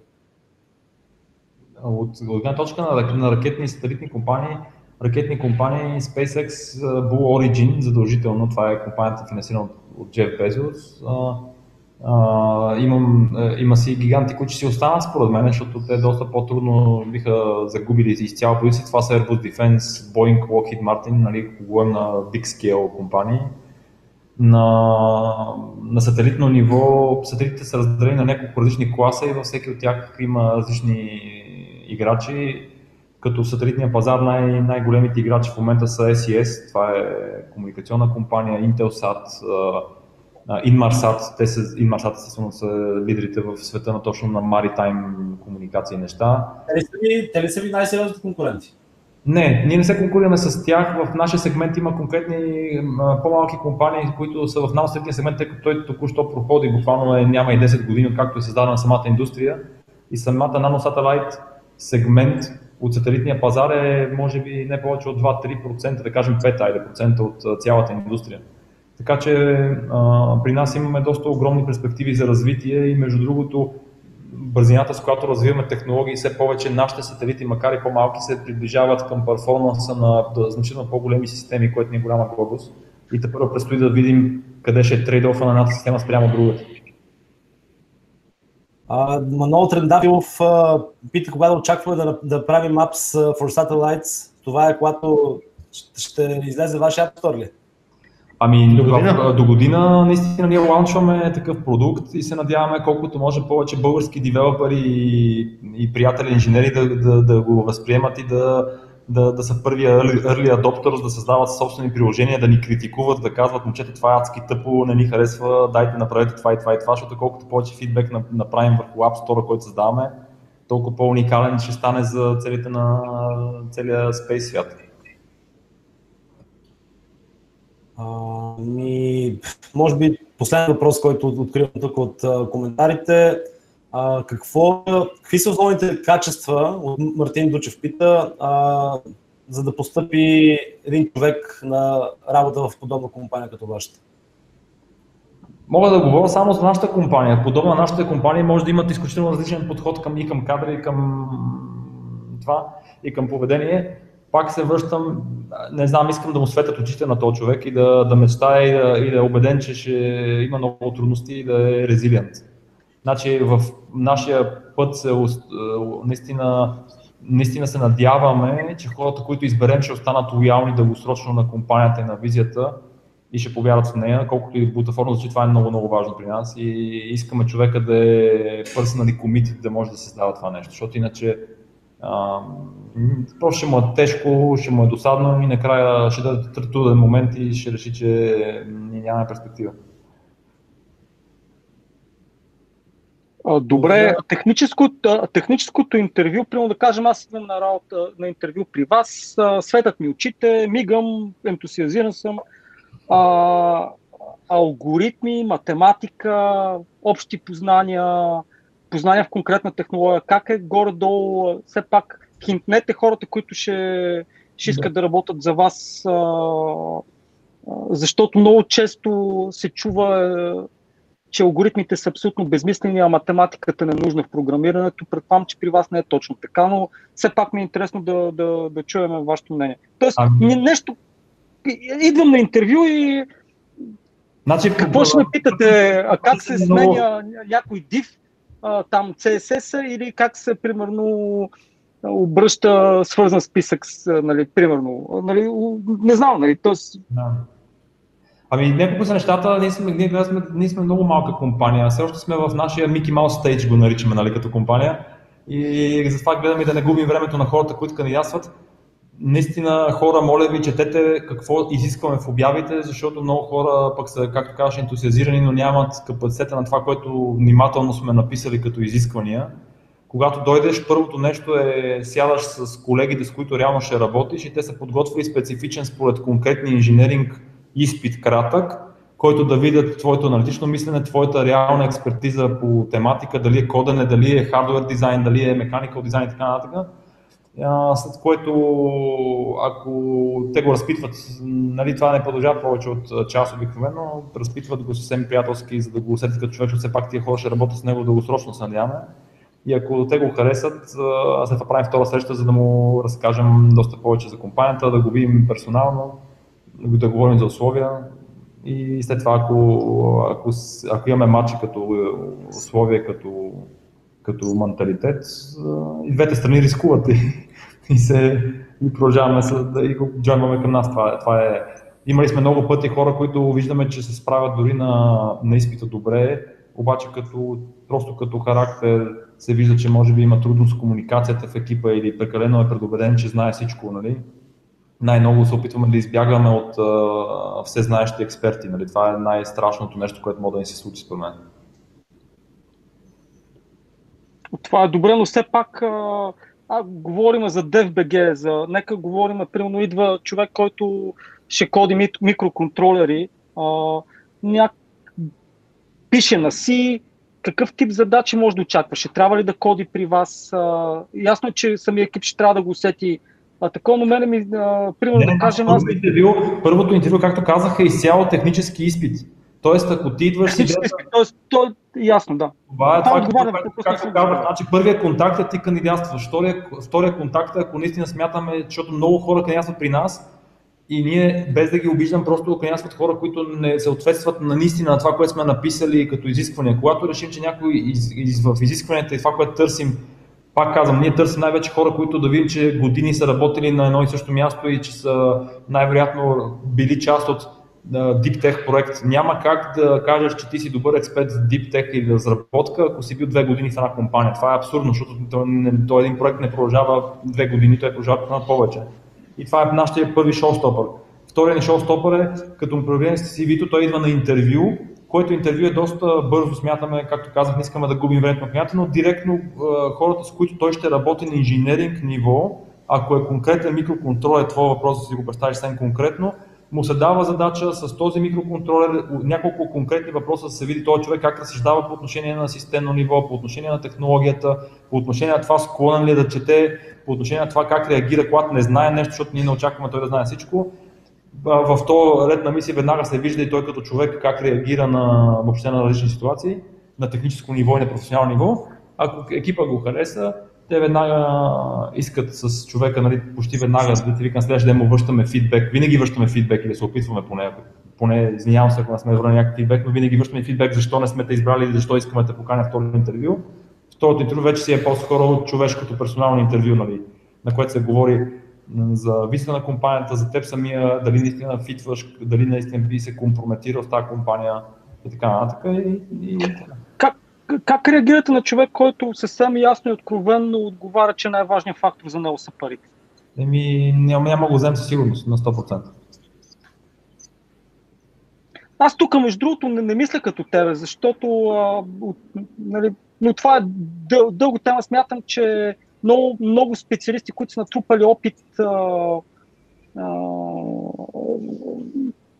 От гледна точка на, на ракетни и сателитни компании, ракетни компании SpaceX, Blue Origin, задължително, това е компанията финансирана от, Jeff Bezos, Имам, uh, има си гиганти, които си останат според мен, защото те доста по-трудно биха загубили изцяло позиция. Това са Airbus Defense, Boeing, Lockheed Martin, нали, говорим на big scale компании. На, на сателитно ниво, сателитите са разделени на няколко различни класа и във всеки от тях има различни играчи. Като сателитния пазар най- най-големите играчи в момента са SES, това е комуникационна компания, Intelsat, Inmarsat, те са, Inmarsat естествено са лидерите в света на точно на maritime комуникации и неща. Те ли са ви, те ли са ви най-сериозните конкуренти? Не, ние не се конкурираме с тях. В нашия сегмент има конкретни по-малки компании, които са в наноследния сегмент, тъй като той току-що проходи, буквално е, няма и 10 години, откакто е създадена самата индустрия. И самата наносателайт сегмент от сателитния пазар е може би не повече от 2-3%, да кажем 5 айде, процента от цялата индустрия. Така че а, при нас имаме доста огромни перспективи за развитие и между другото бързината, с която развиваме технологии, все повече нашите сателити, макар и по-малки, се приближават към перформанса на значително по-големи системи, което ни е голяма глобус. И те първо предстои да видим къде ще е трейдофа на едната система спрямо другата. Манол Трендафилов пита кога да очакваме да, да правим Apps for Satellites. Това е когато ще излезе вашия App Store ли? Ами до година. до година наистина ние лаунчваме такъв продукт и се надяваме колкото може повече български девелопери и, и приятели инженери да, да, да го възприемат и да, да, да са първия early, early adopters, да създават собствени приложения, да ни критикуват, да казват, момчета, това е адски тъпо, не ни харесва, дайте направете това и това и това, защото колкото повече фидбек направим върху App Store, който създаваме, толкова по-уникален ще стане за целите на целия Space свят. Ми, може би последен въпрос, който откривам тук от коментарите. А, какво, какви са основните качества, от Мартин Дучев пита, а, за да постъпи един човек на работа в подобна компания като вашата? Мога да говоря само за нашата компания. Подобно на нашата компания може да имат изключително различен подход към, и към кадри, и към това, и към поведение пак се връщам, не знам, искам да му светят очите на този човек и да, да мечтая и да, и да е убеден, че ще има много трудности и да е резилиент. Значи в нашия път се, наистина, наистина се надяваме, че хората, които изберем, ще останат лоялни дългосрочно на компанията и на визията и ще повярват в нея, колкото и бутафорно звучи, това е много, много важно при нас и искаме човека да е personally committed, да може да се създава това нещо, защото иначе просто ще му е тежко, ще му е досадно и накрая ще даде труден момент и ще реши, че нямаме перспектива. Добре, техническото, техническото интервю, примерно да кажем, аз идвам на работа на интервю при вас, светът ми очите, мигам, ентусиазиран съм. А, алгоритми, математика, общи познания, познания в конкретна технология, как е горе-долу, все пак хинтнете хората, които ще, ще искат да. да работят за вас, а, защото много често се чува, че алгоритмите са абсолютно безмислени, а математиката не е нужна в програмирането. Предполагам, че при вас не е точно така, но все пак ми е интересно да, да, да чуем вашето мнение. Тоест, ами... нещо. Идвам на интервю и. Значи, какво ще ме питате? А как се сменя някой див? Там CSS или как се примерно обръща свързан списък, нали, примерно. Нали, не знам, нали, т.е. Да. Ами няколко са нещата, ние сме, ние, сме, ние сме много малка компания, все още сме в нашия Mickey Mouse Stage, го наричаме нали, като компания. и затова гледаме да не губим времето на хората, които кандидатстват. Наистина, хора, моля ви, четете какво изискваме в обявите, защото много хора пък са, както казваш, ентусиазирани, но нямат капацитета на това, което внимателно сме написали като изисквания. Когато дойдеш, първото нещо е сядаш с колегите, с които реално ще работиш и те са подготвили специфичен според конкретни инженеринг изпит кратък, който да видят твоето аналитично мислене, твоята реална експертиза по тематика, дали е кодене, дали е хардвер дизайн, дали е механикал дизайн и така нататък. След което, ако те го разпитват, нали, това не продължава повече от час обикновено, разпитват го съвсем приятелски, за да го усетят като човек, че все пак тия хора ще работят с него дългосрочно, се надяваме. И ако те го харесат, след това правим втора среща, за да му разкажем доста повече за компанията, да го видим персонално, да говорим за условия. И след това, ако, ако, ако имаме матчи като условия, като, като менталитет, и двете страни рискуват и, се, и продължаваме да и го към нас. Това, това е, имали сме много пъти хора, които виждаме, че се справят дори на, на изпита добре, обаче като, просто като характер се вижда, че може би има трудност с комуникацията в екипа или прекалено е предубеден, че знае всичко. Нали? Най-много се опитваме да избягваме от а, все знаещи експерти. Нали? Това е най-страшното нещо, което може да ни се случи според мен. Това е добре, но все пак а, а, говорим за DFBG, за, нека говорим, примерно идва човек, който ще коди микроконтролери, а, ня... пише на C, какъв тип задачи може да очакваш? Ще трябва ли да коди при вас? А, ясно е, че самия екип ще трябва да го усети а такова, но мене ми, а, примерно не, да кажем аз... Интервю, първото интервю, както казаха, е изцяло технически изпит. Тоест, ако ти идваш си... Тоест, то, ясно, да. Това е това, това както, както казвах, значи първият контакт е ти кандидатстваш. Втория, втория контакт е, ако наистина смятаме, защото много хора кандидатстват при нас, и ние, без да ги обиждам, просто кандидатстват хора, които не съответстват на наистина на това, което сме написали като изисквания. Когато решим, че някой из, из, в изискванията и това, което търсим, пак казвам, ние търсим най-вече хора, които да видим, че години са работили на едно и също място и че са най-вероятно били част от Tech проект. Няма как да кажеш, че ти си добър експерт Deep Tech или разработка, ако си бил две години в една компания. Това е абсурдно, защото той един проект не продължава две години, той продължава на повече. И това е нашия първи шоустопър. Втория ни шоустопър е, като му проверим CV-то, той идва на интервю, което интервю е доста бързо, смятаме, както казах, не искаме да губим времето на клиента, но директно хората, с които той ще работи на инженеринг ниво, ако е конкретен микроконтрол, е твой въпрос да си го представиш съвсем конкретно, му се дава задача с този микроконтролер, няколко конкретни въпроса да се види този човек как разсъждава по отношение на системно ниво, по отношение на технологията, по отношение на това склонен ли е да чете, по отношение на това как реагира, когато не знае нещо, защото ние не очакваме той да знае всичко. В този ред на мисии веднага се вижда и той като човек как реагира на въобще на различни ситуации, на техническо ниво и на професионално ниво. Ако екипа го хареса, те веднага искат с човека, нали, почти веднага, да ти викам, следващия ден му връщаме фидбек. Винаги връщаме фидбек или се опитваме поне, поне извинявам се, ако не сме върнали някакъв фидбек, но винаги връщаме фидбек, защо не сме те избрали защо искаме да поканя второ интервю. Второто интервю вече си е по-скоро човешкото персонално интервю, нали, на което се говори за визита на компанията, за теб самия, дали наистина фитваш, дали наистина би се компрометирал с тази компания и така нататък. И, и... Как, как реагирате на човек, който съвсем ясно и откровенно отговаря, че най-важният фактор за него са парите? Еми, няма, няма го взем със сигурност на 100%. Аз тук, между другото, не, не мисля като тебе, защото а, от, нали, но това е дъл, дълго тема. Смятам, че много, много специалисти, които са натрупали опит, а, а,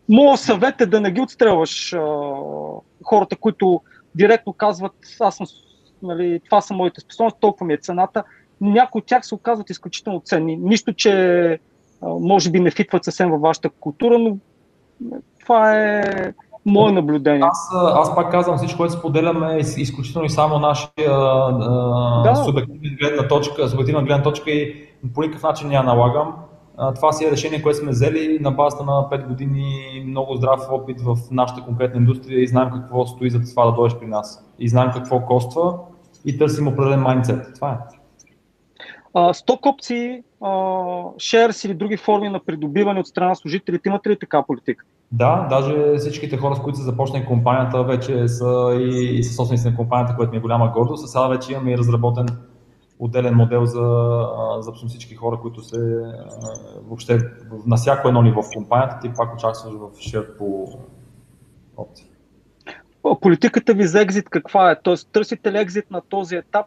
моят съвет е да не ги отстрелваш а, хората, които директно казват, аз съм, нали, това са моите способности, толкова ми е цената. Някои от тях се оказват изключително ценни. Нищо, че може би не фитват съвсем във вашата култура, но това е мое наблюдение. Аз, аз пак казвам, всичко, което споделяме е изключително и само нашия да. субективна гледна точка, субективна гледна точка и по никакъв начин няма налагам. Това си е решение, което сме взели на базата на 5 години много здрав опит в нашата конкретна индустрия и знаем какво стои за това да дойдеш при нас. И знаем какво коства и търсим определен майндсет. Това е. Сток опции, шерс или други форми на придобиване от страна на служителите, имате ли така политика? Да, даже всичките хора, с които са започнали компанията, вече са и, и са собственици на компанията, което ми е голяма гордост. А сега вече имаме и разработен отделен модел за, за всички хора, които се въобще на всяко едно ниво в компанията, ти пак участваш в шер по опции. Политиката ви за екзит каква е? Тоест, търсите ли екзит на този етап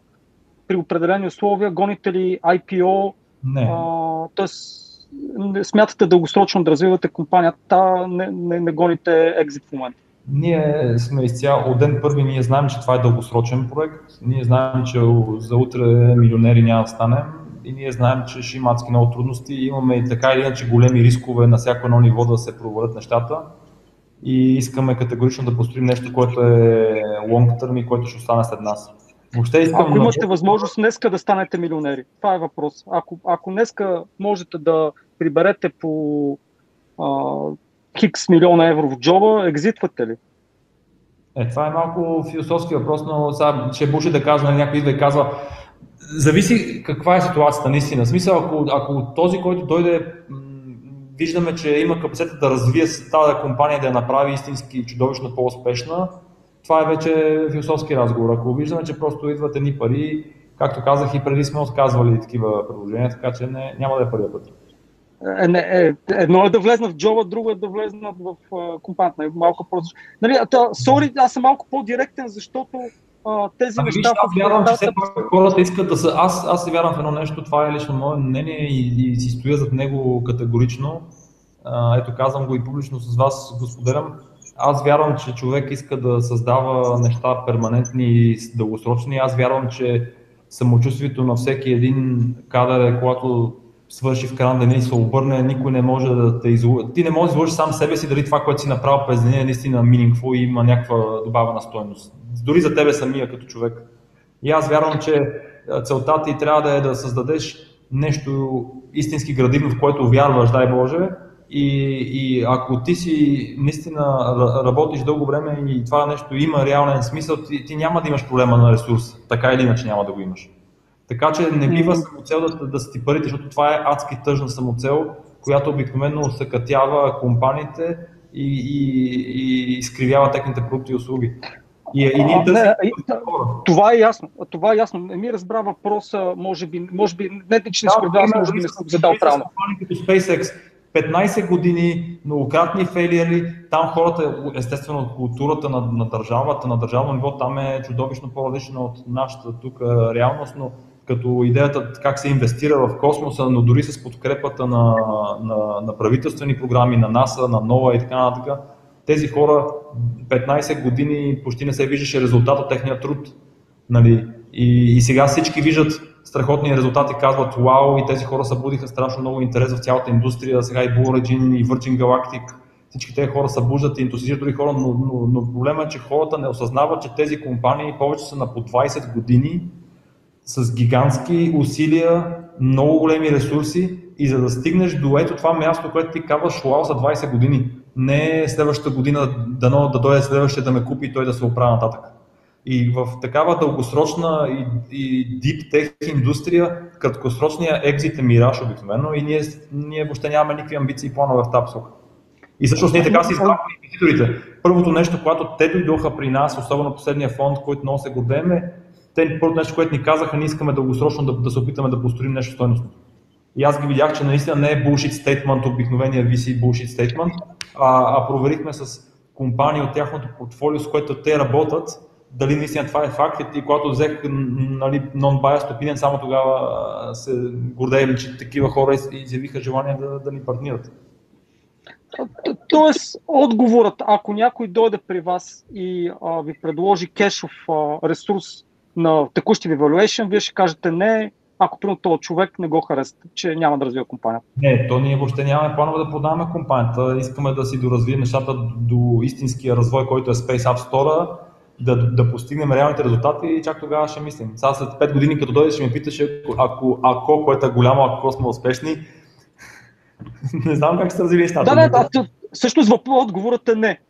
при определени условия? Гоните ли IPO? Не. А, тоест, смятате дългосрочно да развивате компанията, не, не, не гоните екзит в момента? Ние сме изцяло, от ден първи ние знаем, че това е дългосрочен проект, ние знаем, че за утре милионери няма да станем и ние знаем, че ще има адски много трудности. Имаме и така или иначе големи рискове на всяко едно ниво да се провалят нещата и искаме категорично да построим нещо, което е long term и което ще остане след нас. Въобще искам ако имате възможност днеска да станете милионери, това е въпрос. Ако, ако днеска можете да приберете по а, хикс милиона евро в джоба, екзитвате ли? Е, това е малко философски въпрос, но сега ще буши да казва, някой идва и казва, зависи каква е ситуацията наистина. Смисъл, ако, ако този, който дойде, виждаме, че има капацитет да развие тази компания, да я направи истински чудовищно по-успешна, това е вече философски разговор. Ако виждаме, че просто идват едни пари, както казах и преди сме отказвали такива предложения, така че не, няма да е първият път. Е, не, е, едно е да влезна в джоба, друго е да влезна в компанията. Нали, малко просто. Нали, sorry, аз съм малко по-директен, защото uh, тези ами, неща. Аз вярвам, че все хората искат да са. Аз, аз си вярвам в едно нещо, това е лично мое мнение и, и си стоя зад него категорично. Uh, ето казвам го и публично с вас, го споделям. Аз вярвам, че човек иска да създава неща перманентни и дългосрочни. Аз вярвам, че самочувствието на всеки един кадър е, когато свърши в края деня и се обърне, никой не може да те излъжи. Ти не можеш да излъжиш сам себе си дали това, което си направил през деня е наистина meaningful и има някаква добавена стойност. Дори за тебе самия като човек. И аз вярвам, че целта ти трябва да е да създадеш нещо истински градивно, в което вярваш, дай Боже, и, и ако ти си наистина работиш дълго време и това нещо има реален смисъл, ти, ти няма да имаш проблема на ресурс. Така или иначе няма да го имаш. Така че не бива самоцел да, да са ти парите, защото това е адски тъжна самоцел, която обикновено съкътява компаниите и, и, и изкривява техните продукти и услуги. И, и ние а, не, и, това е ясно. Това е ясно. Не ми разбра въпроса, може би, може би не че не да, може би не съм задал правилно. Като SpaceX, 15 години, многократни фейлиери, там хората, естествено, културата на, на държавата, на държавно ниво, там е чудовищно по-различна от нашата тук реалност, но като идеята как се инвестира в космоса, но дори с подкрепата на, на, на правителствени програми, на НАСА, на НОА и така нататък, тези хора 15 години почти не се виждаше резултат от техния труд. Нали? И, и сега всички виждат страхотни резултати, казват вау и тези хора събудиха страшно много интерес в цялата индустрия, сега и Blue Origin и Virgin Galactic, всички тези хора събуждат и ентусизират други хора, но, но, но проблема е, че хората не осъзнават, че тези компании повече са на по 20 години с гигантски усилия, много големи ресурси и за да стигнеш до ето това място, което ти казваш, вау, за 20 години, не следващата година дано да дойде следващия да ме купи и той да се оправя нататък. И в такава дългосрочна и, и deep tech индустрия, краткосрочния екзит е мираж обикновено и ние, ние въобще нямаме никакви амбиции и планове в тази посока. И всъщност ние така си избрахме инвеститорите. Първото нещо, когато те дойдоха при нас, особено последния фонд, който много се гордеем е, те първото нещо, което ни казаха, не искаме дългосрочно да, да се опитаме да построим нещо стойностно. И аз ги видях, че наистина не е bullshit statement, обикновения VC bullshit statement, а, а проверихме с компании от тяхното портфолио, с което те работят, дали наистина това е факт и когато взех нали, non-biased opinion, само тогава се гордеем, че такива хора изявиха желание да, да ни партнират. Тоест, отговорът, ако някой дойде при вас и а, ви предложи кешов а, ресурс на текущи ви valuation, вие ще кажете не, ако примерно този човек не го хареса, че няма да развива компанията. Не, то ние въобще нямаме планове да продаваме компанията. Искаме да си доразвием нещата до истинския развой, който е Space App Store, да, да постигнем реалните резултати и чак тогава ще мислим. Сега след 5 години, като дойдеш, ще ме питаш, ако, ако, което е голямо, ако сме успешни, не знам как се развили нещата. Да, да, да, всъщност отговорът е не.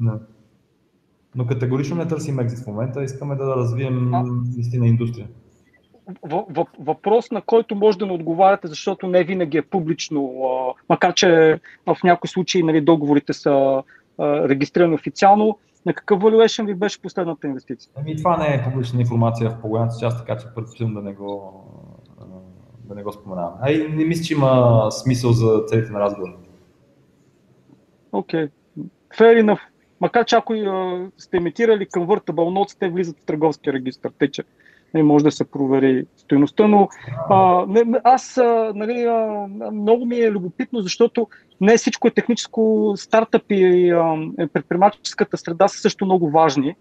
не. Но категорично не търсим екзит в момента, искаме да развием наистина индустрия. Въпрос, на който може да не отговаряте, защото не винаги е публично, макар че в някои случаи нали, договорите са регистрирани официално. На какъв valuation ви беше последната инвестиция? Ами това не е публична информация в по-голямата част, така че предпочитам да не го, да не го споменавам. А и не мисля, че има смисъл за целите на разговора. Окей. Okay. Fair enough. Макар че ако сте емитирали convertible notes, те влизат в търговския регистр, тъй че не може да се провери стоеността, но а, не, аз а, нали, а, много ми е любопитно, защото не всичко е техническо, стартъп и а, е, предприемаческата среда са също много важни,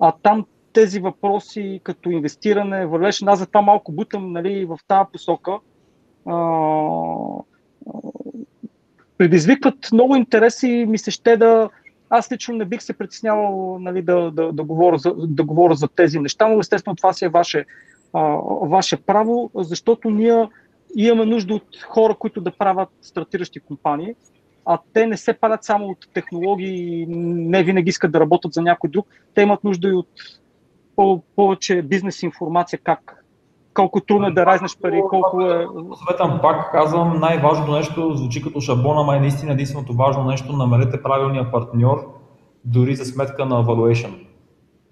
а там тези въпроси като инвестиране, вървеше, аз за това малко бутам нали, в тази посока, а, предизвикват много интереси и ми се ще да, аз лично не бих се притеснявал нали, да, да, да, говоря за, да говоря за тези неща, но естествено това си е ваше, а, ваше право, защото ние имаме нужда от хора, които да правят стартиращи компании, а те не се правят само от технологии, не винаги искат да работят за някой друг. Те имат нужда и от повече бизнес информация как колко трудно е да разнеш пари, колко е... Съветвам пак, казвам, най-важното нещо звучи като шаблон, ама е наистина единственото важно нещо, намерете правилния партньор, дори за сметка на valuation.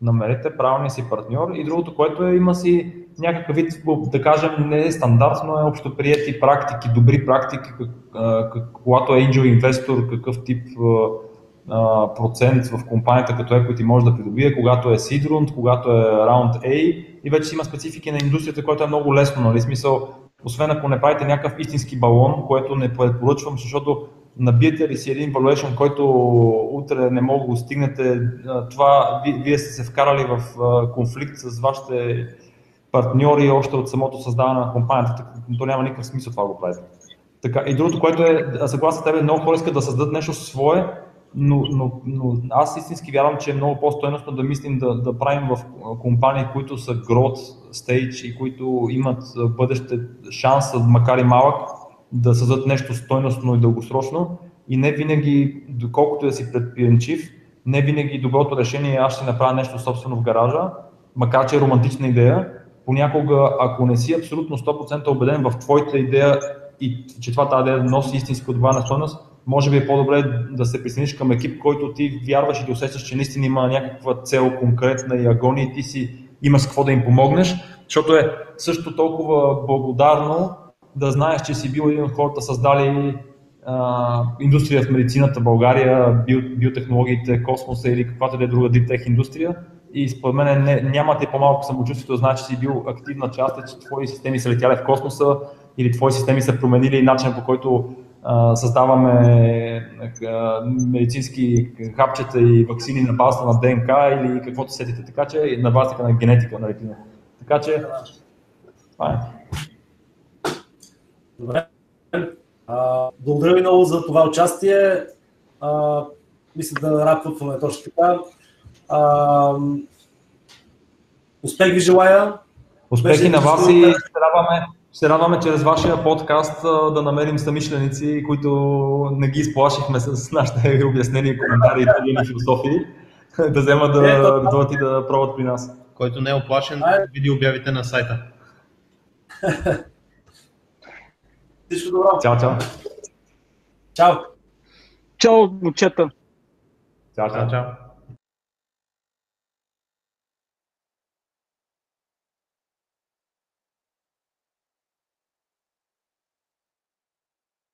Намерете правилния си партньор. И другото, което е, има си някакъв вид, да кажем, не е стандартно, е общо прияти практики, добри практики, когато е angel инвестор, какъв тип процент в компанията като equity може да придобие, когато е seed round, когато е round A и вече си има специфики на индустрията, което е много лесно, нали? Смисъл, освен ако не правите някакъв истински балон, което не препоръчвам, защото набиете ли си един valuation, който утре не мога да го стигнете, това вие сте се вкарали в конфликт с вашите партньори още от самото създаване на компанията, то няма никакъв смисъл това го правите. Така, и другото, което е, съгласно тебе, много хора искат да създадат нещо свое, но, но, но аз истински вярвам, че е много по-стойностно да мислим да, да правим в компании, които са growth stage и които имат бъдеще шанса, макар и малък, да създадат нещо стойностно и дългосрочно. И не винаги, доколкото да си предприемчив, не винаги доброто решение е аз ще направя нещо собствено в гаража, макар че е романтична идея. Понякога, ако не си абсолютно 100% убеден в твоята идея и че това тази идея носи истинска добавена стойност, може би е по-добре да се присъединиш към екип, който ти вярваш и да усещаш, че наистина има някаква цел конкретна и агония и ти си имаш какво да им помогнеш, защото е също толкова благодарно да знаеш, че си бил един от хората създали а, индустрия в медицината, България, био, биотехнологиите, космоса или каквато да е друга диптех индустрия. И според мен не, няма ти по-малко самочувствието знаеш, че си бил активна част, че твои системи са летяли в космоса или твои системи са променили начин по който създаваме медицински хапчета и вакцини на базата на ДНК или каквото сетите, така че на базата на генетика на ретина. Така че това е. Добре. А, благодаря ви много за това участие. А, мисля да рапваме точно така. А, успех ви желая. Успехи на вас и се радваме се радваме чрез вашия подкаст да намерим самишленици, които не ги изплашихме с нашите обяснения, коментари и философии, да вземат да, да дойдат и да пробват при нас. Който не е оплашен, види обявите на сайта. Всичко добро. Чао, чао. Чао. Чао, момчета. Чао, чао. чао.